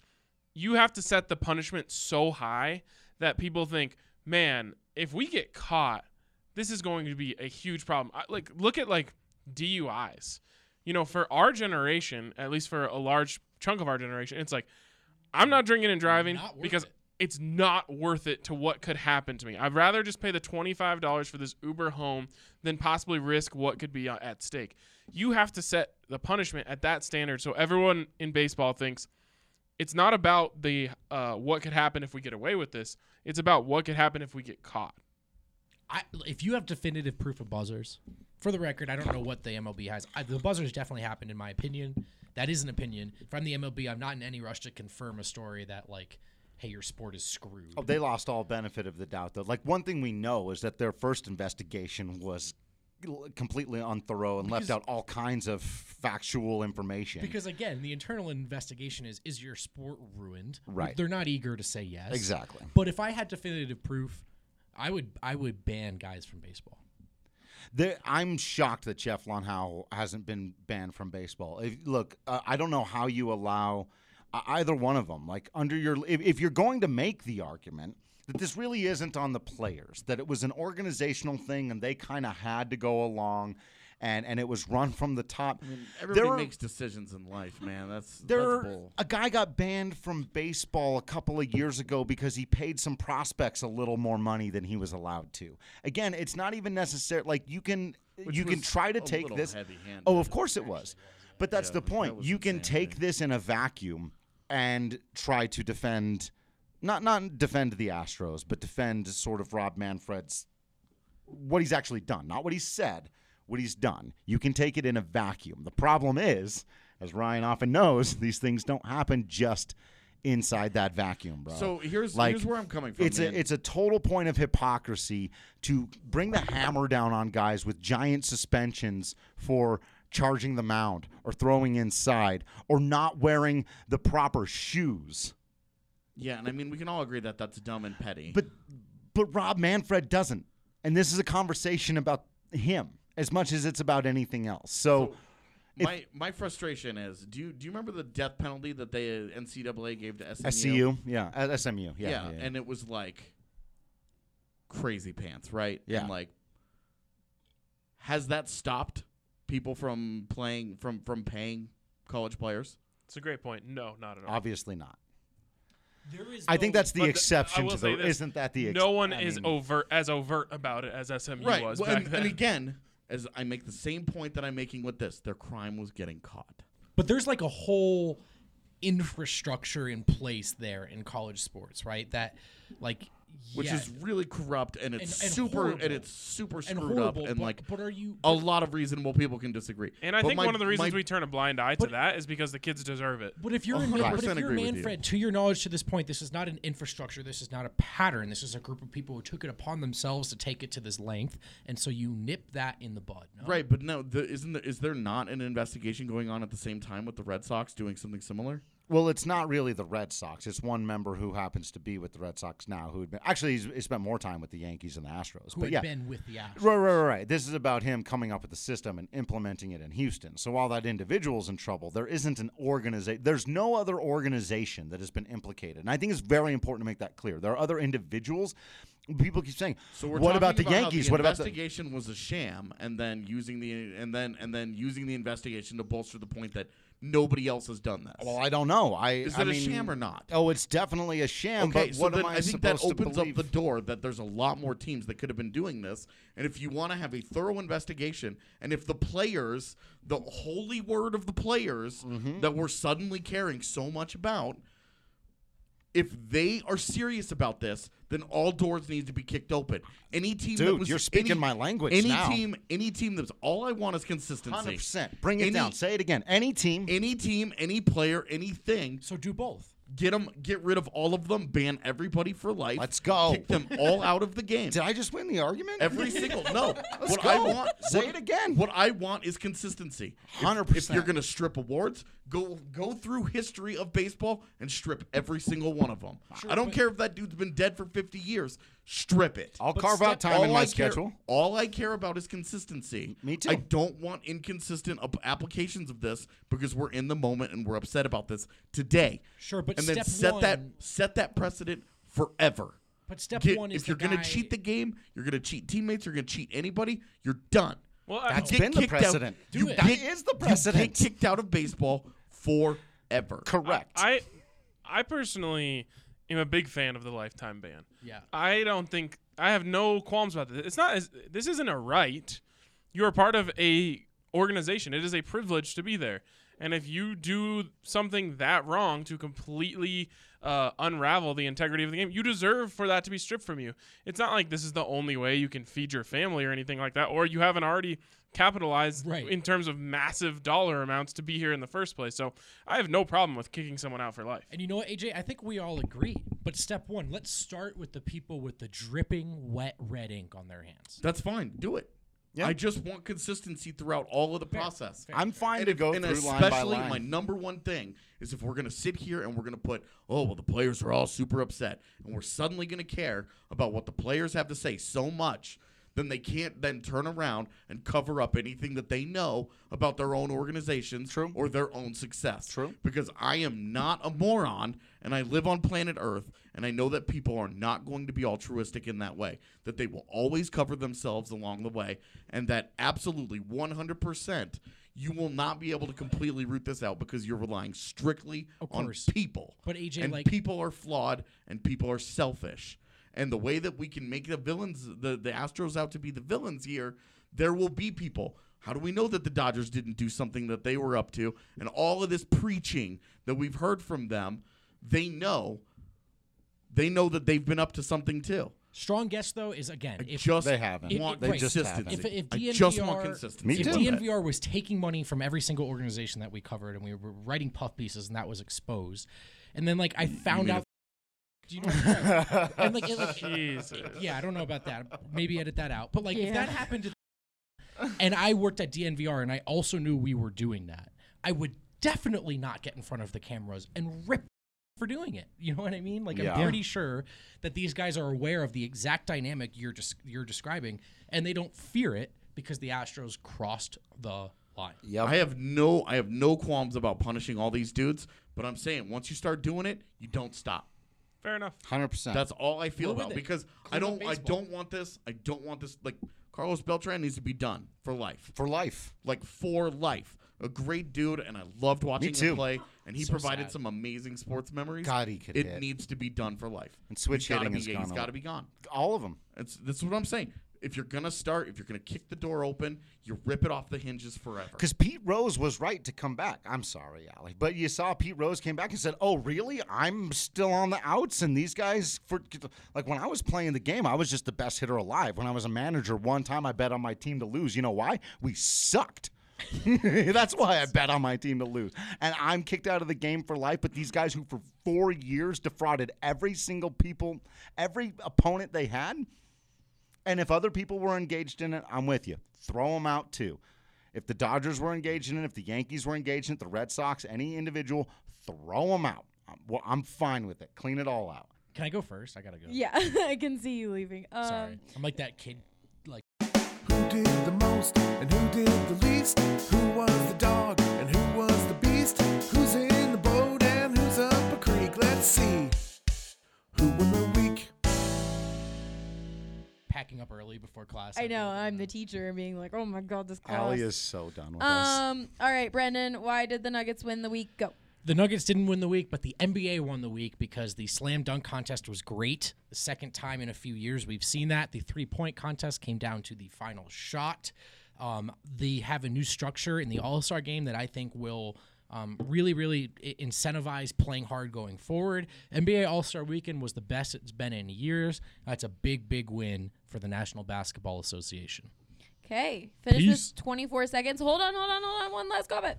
you have to set the punishment so high that people think, "Man, if we get caught, this is going to be a huge problem." I, like look at like DUIs. You know, for our generation, at least for a large chunk of our generation, it's like I'm not drinking and driving because it. it's not worth it to what could happen to me. I'd rather just pay the $25 for this Uber home than possibly risk what could be uh, at stake. You have to set the punishment at that standard so everyone in baseball thinks it's not about the uh, what could happen if we get away with this. It's about what could happen if we get caught. I, if you have definitive proof of buzzers, for the record, I don't know what the MLB has. I, the buzzers definitely happened, in my opinion. That is an opinion. from the MLB, I'm not in any rush to confirm a story that like, hey, your sport is screwed. Oh, they lost all benefit of the doubt, though. Like one thing we know is that their first investigation was completely unthorough and left out all kinds of factual information. Because again, the internal investigation is is your sport ruined? Right. They're not eager to say yes. Exactly. But if I had definitive proof, I would I would ban guys from baseball. There, I'm shocked that Jeff Luhnow hasn't been banned from baseball. If, look, uh, I don't know how you allow uh, either one of them. Like under your, if, if you're going to make the argument that this really isn't on the players, that it was an organizational thing and they kind of had to go along, and and it was run from the top. Everybody There are- makes decisions in life, man. That's There, that's a guy got banned from baseball a couple of years ago because he paid some prospects a little more money than he was allowed to. Again, it's not even necessary. Like you can, Which you can try to a take this. Oh, of course it was, but that's Yeah, the point. was You can take this in a vacuum and try to defend, not not defend the Astros, but defend sort of Rob Manfred's what he's actually done, not what he said, what he's done. You can take it in a vacuum. The problem is, as Ryan often knows, these things don't happen just inside that vacuum, bro. So here's Like, here's where I'm coming from. It's man. a it's a total point of hypocrisy to bring the hammer down on guys with giant suspensions for charging the mound or throwing inside or not wearing the proper shoes. yeah, and I mean we can all agree that that's dumb and petty. But but Rob Manfred doesn't. And this is a conversation about him as much as it's about anything else. So, if- my my frustration is do you do you remember the death penalty that the NCAA gave to SMU? SCU, yeah, uh, SMU, yeah, yeah, yeah. and it was like crazy pants, right? Yeah. And like, has that stopped people from playing from from paying college players? It's a great point. No, not at all. obviously not. There is I think that's the But th- I exception will to the. this, Isn't that the? Ex- no one I is mean, overt as overt about it as SMU right. was Well, back and, then. and again, as I make the same point that I'm making with this, their crime was getting caught. But there's like a whole infrastructure in place there in college sports, right? That like Which yeah, is really corrupt and it's And- and super horrible. and it's super and screwed horrible. up and but, like but are you a lot of reasonable people can disagree. And I But think my- one of the reasons my- we turn a blind eye to that is because the kids deserve it. But if you're in, 100% but if you're agree with you. Manfred, to your knowledge, to this point, this is not an infrastructure. This is not a pattern. This is a group of people who took it upon themselves to take it to this length, and so you nip that in the bud. No? Right, but no, the, isn't there, is there not an investigation going on at the same time with the Red Sox doing something similar? Well, it's not really the Red Sox. It's one member who happens to be with the Red Sox now. Who had been actually he's, he spent more time with the Yankees and the Astros. Who but had yeah, been with the Astros? Right, right, right, right. This is about him coming up with the system and implementing it in Houston. So while that individual's in trouble, there isn't an organization. There's no other organization that has been implicated, and I think it's very important to make that clear. There are other individuals. People keep saying, So we're "What about the how Yankees? what about the?" investigation was a sham, and then using the and then and then using the investigation to bolster the point that nobody else has done this. Well, I don't know. I Is I it a sham or not? Oh, it's definitely a sham. Okay, but so what am I, I think that opens up the door that there's a lot more teams that could have been doing this. And if you want to have a thorough investigation, and if the players, the holy word of the players Mm-hmm. that we're suddenly caring so much about, if they are serious about this, then all doors need to be kicked open. Any team that Dude, was you're speaking any- my language Any now. team, any team that's all I want is consistency. Hundred percent. Bring it Any- down. Say it again. Any team. Any team, any player, anything So do both. Get them, get rid of all of them, ban everybody for life. Let's go. Kick them all out of the game. Did I just win the argument? Every single no. Let's what I go. want, Say what- it again. What I want is consistency. 100%. If you're gonna strip awards, go go through history of baseball and strip every single one of them. I don't care if that dude's been dead for 50 years. Strip it. I'll But carve out time in my I care- schedule. all I care about is consistency. Me too. I don't want inconsistent ap- applications of this because we're in the moment and we're upset about this today. Sure, but and then step set that set that precedent forever. But step Get- one is if you're gonna cheat the game, you're gonna cheat teammates, you're gonna cheat anybody, you're done. Well, that's been the kicked out- precedent. Do You- it. Get- is the you precedent. get kicked out of baseball forever. Correct. I I personally am a big fan of the lifetime ban. Yeah. I don't think I have no qualms about this. It's not as this isn't a right. You are part of a organization. It is a privilege to be there. And if you do something that wrong to completely uh, unravel the integrity of the game, you deserve for that to be stripped from you. It's not like this is the only way you can feed your family or anything like that, or you haven't already capitalized Right. in terms of massive dollar amounts to be here in the first place. So I have no problem with kicking someone out for life. And you know what, AJ? I think we all agree. But step one, let's start with the people with the dripping wet red ink on their hands. That's fine. Do it. Yeah. I just want consistency throughout all of the process. I'm fine And, to if- go and through line by especially line. my number one thing is if we're going to sit here and we're going to put, oh, well, the players are all super upset, and we're suddenly going to care about what the players have to say so much, then they can't then turn around and cover up anything that they know about their own organizations True. or their own success. True. Because I am not a moron and I live on planet Earth and I know that people are not going to be altruistic in that way. That they will always cover themselves along the way and that absolutely 100% you will not be able to completely root this out because you're relying strictly on people. But AJ, and like- people are flawed and people are selfish. And the way that we can make the villains, the, the Astros out to be the villains here, there will be people. How do we know that the Dodgers didn't do something that they were up to? And all of this preaching that we've heard from them, they know. They know that they've been up to something too. Strong guess though is again, if just They haven't. want They just consistency. if, if I DNVR, just want consistency. Me if too. DNVR was taking money from every single organization that we covered, and we were writing puff pieces, and that was exposed, and then like I found mean out, do you know, and like, it, like Jesus. yeah, I don't know about that. Maybe edit that out. But like, if that happened to, and I worked at DNVR, and I also knew we were doing that, I would definitely not get in front of the cameras and rip for doing it. You know what I mean? Like, Yeah. I'm pretty sure that these guys are aware of the exact dynamic you're just you're describing, and they don't fear it because the Astros crossed the line. Yep. I have no I have no qualms about punishing all these dudes, but I'm saying once you start doing it, you don't stop. Fair enough. Hundred percent. That's all I feel Go with about it. because I Clean don't I baseball. don't want this. I don't want this like Carlos Beltran needs to be done for life. for life. Like for life. A great dude and I loved watching too. him play and he So provided sad. some amazing sports memories. God, he could It hit. needs to be done for life. And switch He's gotta hitting be, has He's gone a got lot. to be gone. All of them. That's that's what I'm saying. If you're gonna start, if you're gonna kick the door open, you rip it off the hinges forever. Because Pete Rose was right to come back. I'm sorry, Allie, but you saw Pete Rose came back and said, "Oh, really? I'm still on the outs, and these guys for like when I was playing the game, I was just the best hitter alive. When I was a manager, one time I bet on my team to lose. You know why? We sucked." That's why I bet on my team to lose. And I'm kicked out of the game for life. But these guys who for four years defrauded every single people, every opponent they had, and if other people were engaged in it, I'm with you. Throw them out too. If the Dodgers were engaged in it, if the Yankees were engaged in it, the Red Sox, any individual, throw them out. I'm, well, I'm fine with it. Clean it all out. Can I go first? I gotta go. Yeah, I can see you leaving. Um, Sorry, I'm like that kid. Like Who did the most and who did the least? Who was the dog and who was the beast? Who's in the boat and who's up a creek? Let's see. Who won the week? Packing up early before class. I know I'm the teacher and being like, oh my god, this class. Allie is so done with us. Um. All right, Brendan. Why did the Nuggets win the week? Go. The Nuggets didn't win the week, but the NBA won the week because the slam dunk contest was great. The second time in a few years we've seen that. The three point contest came down to the final shot. Um, they have a new structure in the All Star game that I think will um, really, really incentivize playing hard going forward. NBA All Star Weekend was the best it's been in years. That's a big, big win for the National Basketball Association. Okay. Finish Peace. this 24 seconds. Hold on, hold on, hold on. One last comment.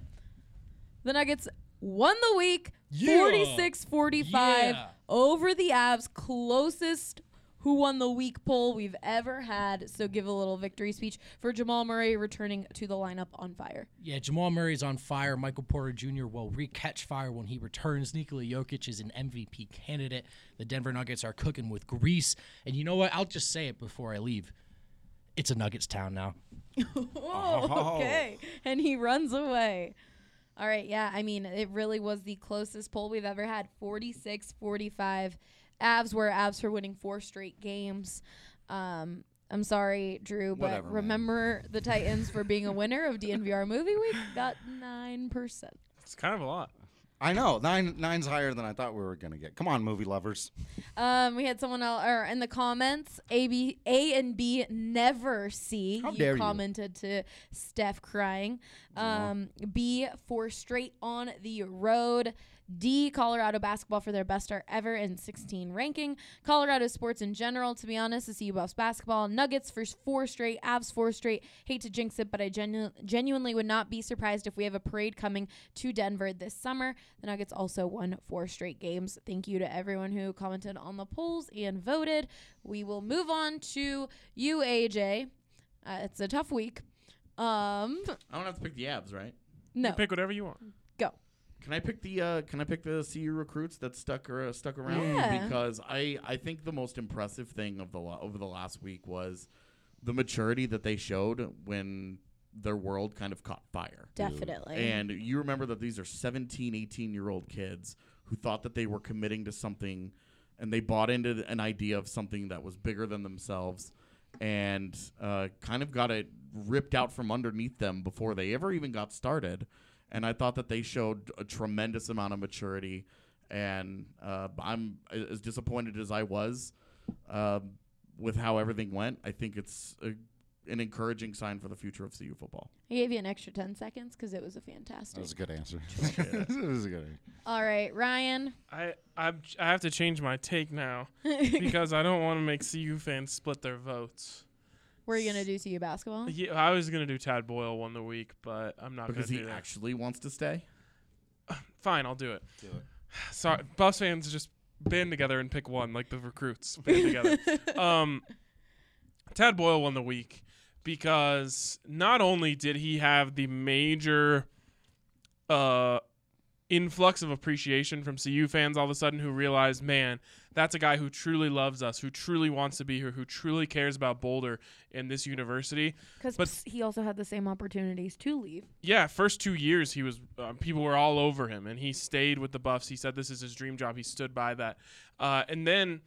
The Nuggets won the week Yeah. 46 45 Yeah. over the Avs. Closest who won the week poll we've ever had. So give a little victory speech for Jamal Murray returning to the lineup on fire. Yeah, Jamal Murray's on fire. Michael Porter Jr. will re-catch fire when he returns. Nikola Jokic is an MVP candidate. The Denver Nuggets are cooking with grease. And you know what? I'll just say it before I leave. It's a Nuggets town now. Oh, okay. And he runs away. All right. Yeah. I mean, it really was the closest poll we've ever had 46 45. Avs were Avs for winning four straight games. Um, I'm sorry, Drew, but Whatever, man. remember the Titans for being a winner of DNVR Movie Week? Got 9%. It's kind of a lot. I know nine nine's higher than I thought we were gonna get. Come on, movie lovers. Um, we had someone else, or in the comments, A, B, A and B never see. How you dare you. commented to Steph crying. Um, B, four straight on the road. D, Colorado basketball for their best start ever in 16 ranking. Colorado sports in general, to be honest, the CU Buffs basketball. Nuggets for four straight. Avs four straight. Hate to jinx it, but I genu- genuinely would not be surprised if we have a parade coming to Denver this summer. The Nuggets also won four straight games. Thank you to everyone who commented on the polls and voted. We will move on to you, AJ. Uh, it's a tough week. Um, I don't have to pick the Avs, right? no, Pick whatever you want. go. Can I pick the uh, Can I pick the CU recruits that stuck or, stuck around? Yeah. Because I I think the most impressive thing of the lo- over the last week was the maturity that they showed when their world kind of caught fire. Definitely. And you remember that these are 17, 18 year old kids who thought that they were committing to something and they bought into an idea of something that was bigger than themselves and uh, kind of got it ripped out from underneath them before they ever even got started. And I thought that they showed a tremendous amount of maturity. And uh, I'm as disappointed as I was um with how everything went. I think it's a, an encouraging sign for the future of CU football. I gave you an extra 10 seconds because it was a fantastic. That was a good answer. that was a good answer. All right, Ryan. I I'm, I have to change my take now because I don't want to make CU fans split their votes. Were you going to do CU basketball? Yeah, I was gonna do Tad Boyle won the week, but I'm not Because gonna he that. actually wants to stay. Fine, I'll do it. Do it. Sorry, Buffs fans just band together and pick one, like the recruits band together. Um, Tad Boyle won the week because not only did he have the major uh, influx of appreciation from CU fans all of a sudden who realized, man, that's a guy who truly loves us, who truly wants to be here, who truly cares about Boulder and this university. Because But- he also had the same opportunities to leave. Yeah, first two years he was uh, people were all over him, and he stayed with the Buffs. He said this is his dream job. He stood by that, uh, and then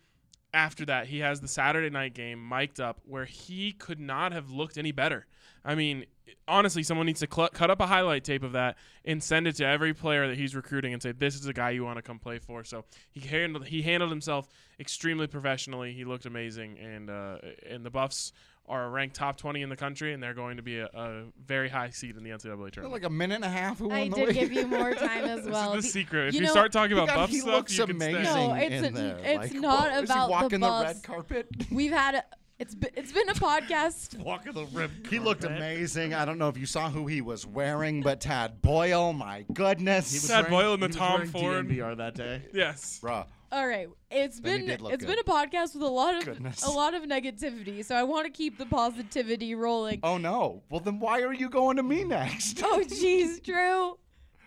after that he has the Saturday night game mic'd up where he could not have looked any better. I mean, honestly, someone needs to cl- cut up a highlight tape of that and send it to every player that he's recruiting and say this is the guy you want to come play for. So he handled he handled himself extremely professionally. He looked amazing, and uh, and the Buffs. Are ranked top 20 in the country, and they're going to be a, a very high seed in the NCAA tournament. Like a minute and a half. Who I won the did week? give you more time as well. This is the secret. If you you, know- start talking about got- buff he stuff, looks you can amazing stay. No, it's in a- there. it's Like, not whoa, is about he the walking the, Buffs. red carpet. We've had a, it's been, it's been a podcast. Walking the rib. He looked amazing. I don't know if you saw who he was wearing, but Tad Boyle, my goodness. He was Tad Boyle in the he was Tom wearing Ford. DNVR that day. Yes. Bruh. All right, it's Then he been did look it's good. been a podcast with a lot of Goodness. a lot of negativity. So I want to keep the positivity rolling. Oh no. Well then why are you going to me next? Oh jeez, Drew,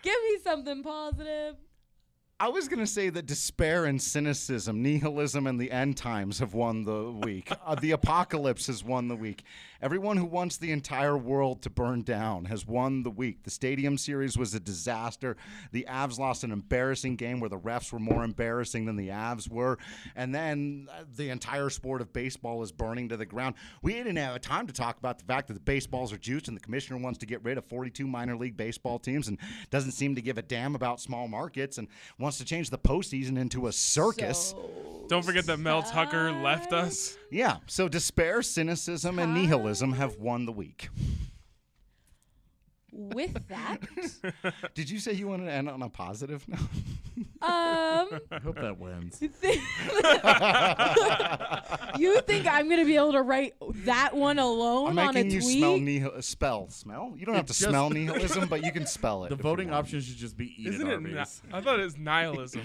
give me something positive. I was going to say that despair and cynicism, nihilism, and the end times have won the week. uh, the apocalypse has won the week. Everyone who wants the entire world to burn down has won the week. The Stadium Series was a disaster. The Avs lost an embarrassing game where the refs were more embarrassing than the Avs were. And then uh, the entire sport of baseball is burning to the ground. We didn't have time to talk about the fact that the baseballs are juiced and the commissioner wants to get rid of 42 minor league baseball teams and doesn't seem to give a damn about small markets and wants to change the postseason into a circus. Don't forget that Mel Tucker left us. Yeah, so despair, cynicism, and nihilism have won the week. With that, Did you say you wanted to end on a positive note? um, I hope that wins. you think I'm gonna be able to write that one alone I'm on a making tweet? you smell nihil- spell smell. You don't have to just- smell nihilism, but you can spell it. The if you voting want. option should just be eat Isn't at it? Ni- I thought it was nihilism.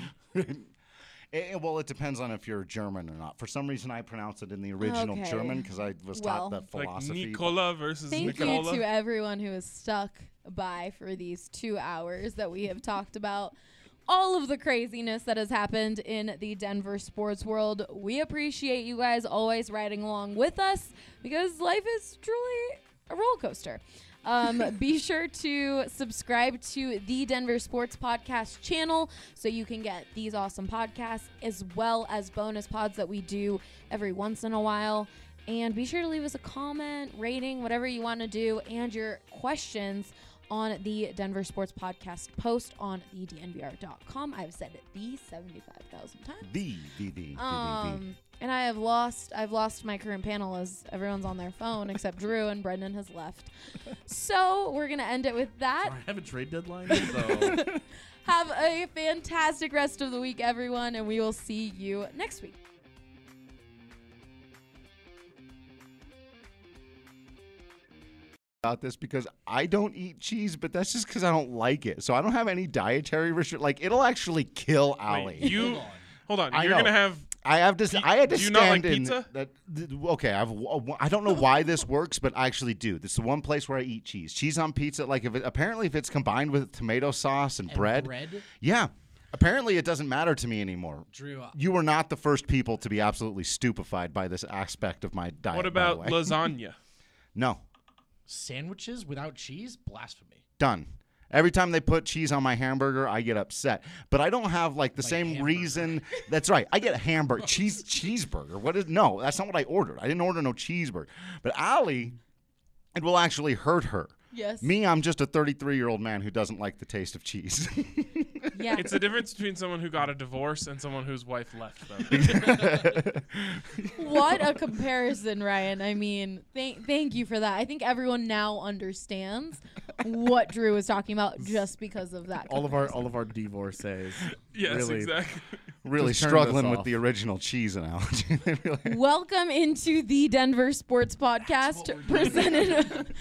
Eh, well, it depends on if you're German or not. For some reason, I pronounce it in the original Okay. German because I was Well- taught that like philosophy. Nicola versus Thank Nicola. you to everyone who has stuck by for these two hours that we have talked about all of the craziness that has happened in the Denver sports world. We appreciate you guys always riding along with us because life is truly a roller coaster. Um, be sure to subscribe to the Denver Sports Podcast channel so you can get these awesome podcasts as well as bonus pods that we do every once in a while. And be sure to leave us a comment, rating, whatever you want to do, and your questions on the Denver Sports Podcast post on the DNVR.com. I've said it the 75,000 times. The, the, the, the, the, Um, and I have lost I've lost my current panel as everyone's on their phone except Drew and Brendan has left. So we're gonna end it with that. I have a trade deadline, so Have a fantastic rest of the week, everyone, and we will see you next week. about this because I don't eat cheese, but that's just because I don't like it. So I don't have any dietary restriction. Like it'll actually kill Allie. Wait, you hold on. I You're gonna have I have to. I had to do you stand not like in pizza? that. Okay, I've. I don't know why this works, but I actually do. This is the one place where I eat cheese. Cheese on pizza. Like if it, apparently if it's combined with tomato sauce and, And bread. bread? Yeah. Apparently it doesn't matter to me anymore. Drew, You were not the first people to be absolutely stupefied by this aspect of my diet. what by about the way. lasagna? No. sandwiches without cheese? Blasphemy. Done. Every time they put cheese on my hamburger, I get upset. But I don't have like the Like same hamburger. reason. That's right. I get a hamburger cheese cheeseburger. What is no? That's not what I ordered. I didn't order no cheeseburger. But Allie, it will actually hurt her. Yes. Me, I'm just a 33 year old man who doesn't like the taste of cheese. Yeah. It's the difference between someone who got a divorce and someone whose wife left them. what a comparison, Ryan. I mean, thank thank you for that. I think everyone now understands what Drew was talking about just because of that. all of our all of our divorcees. yes, really, exactly. really Just struggling with off. the original cheese analogy. Welcome into the Denver Sports Podcast presented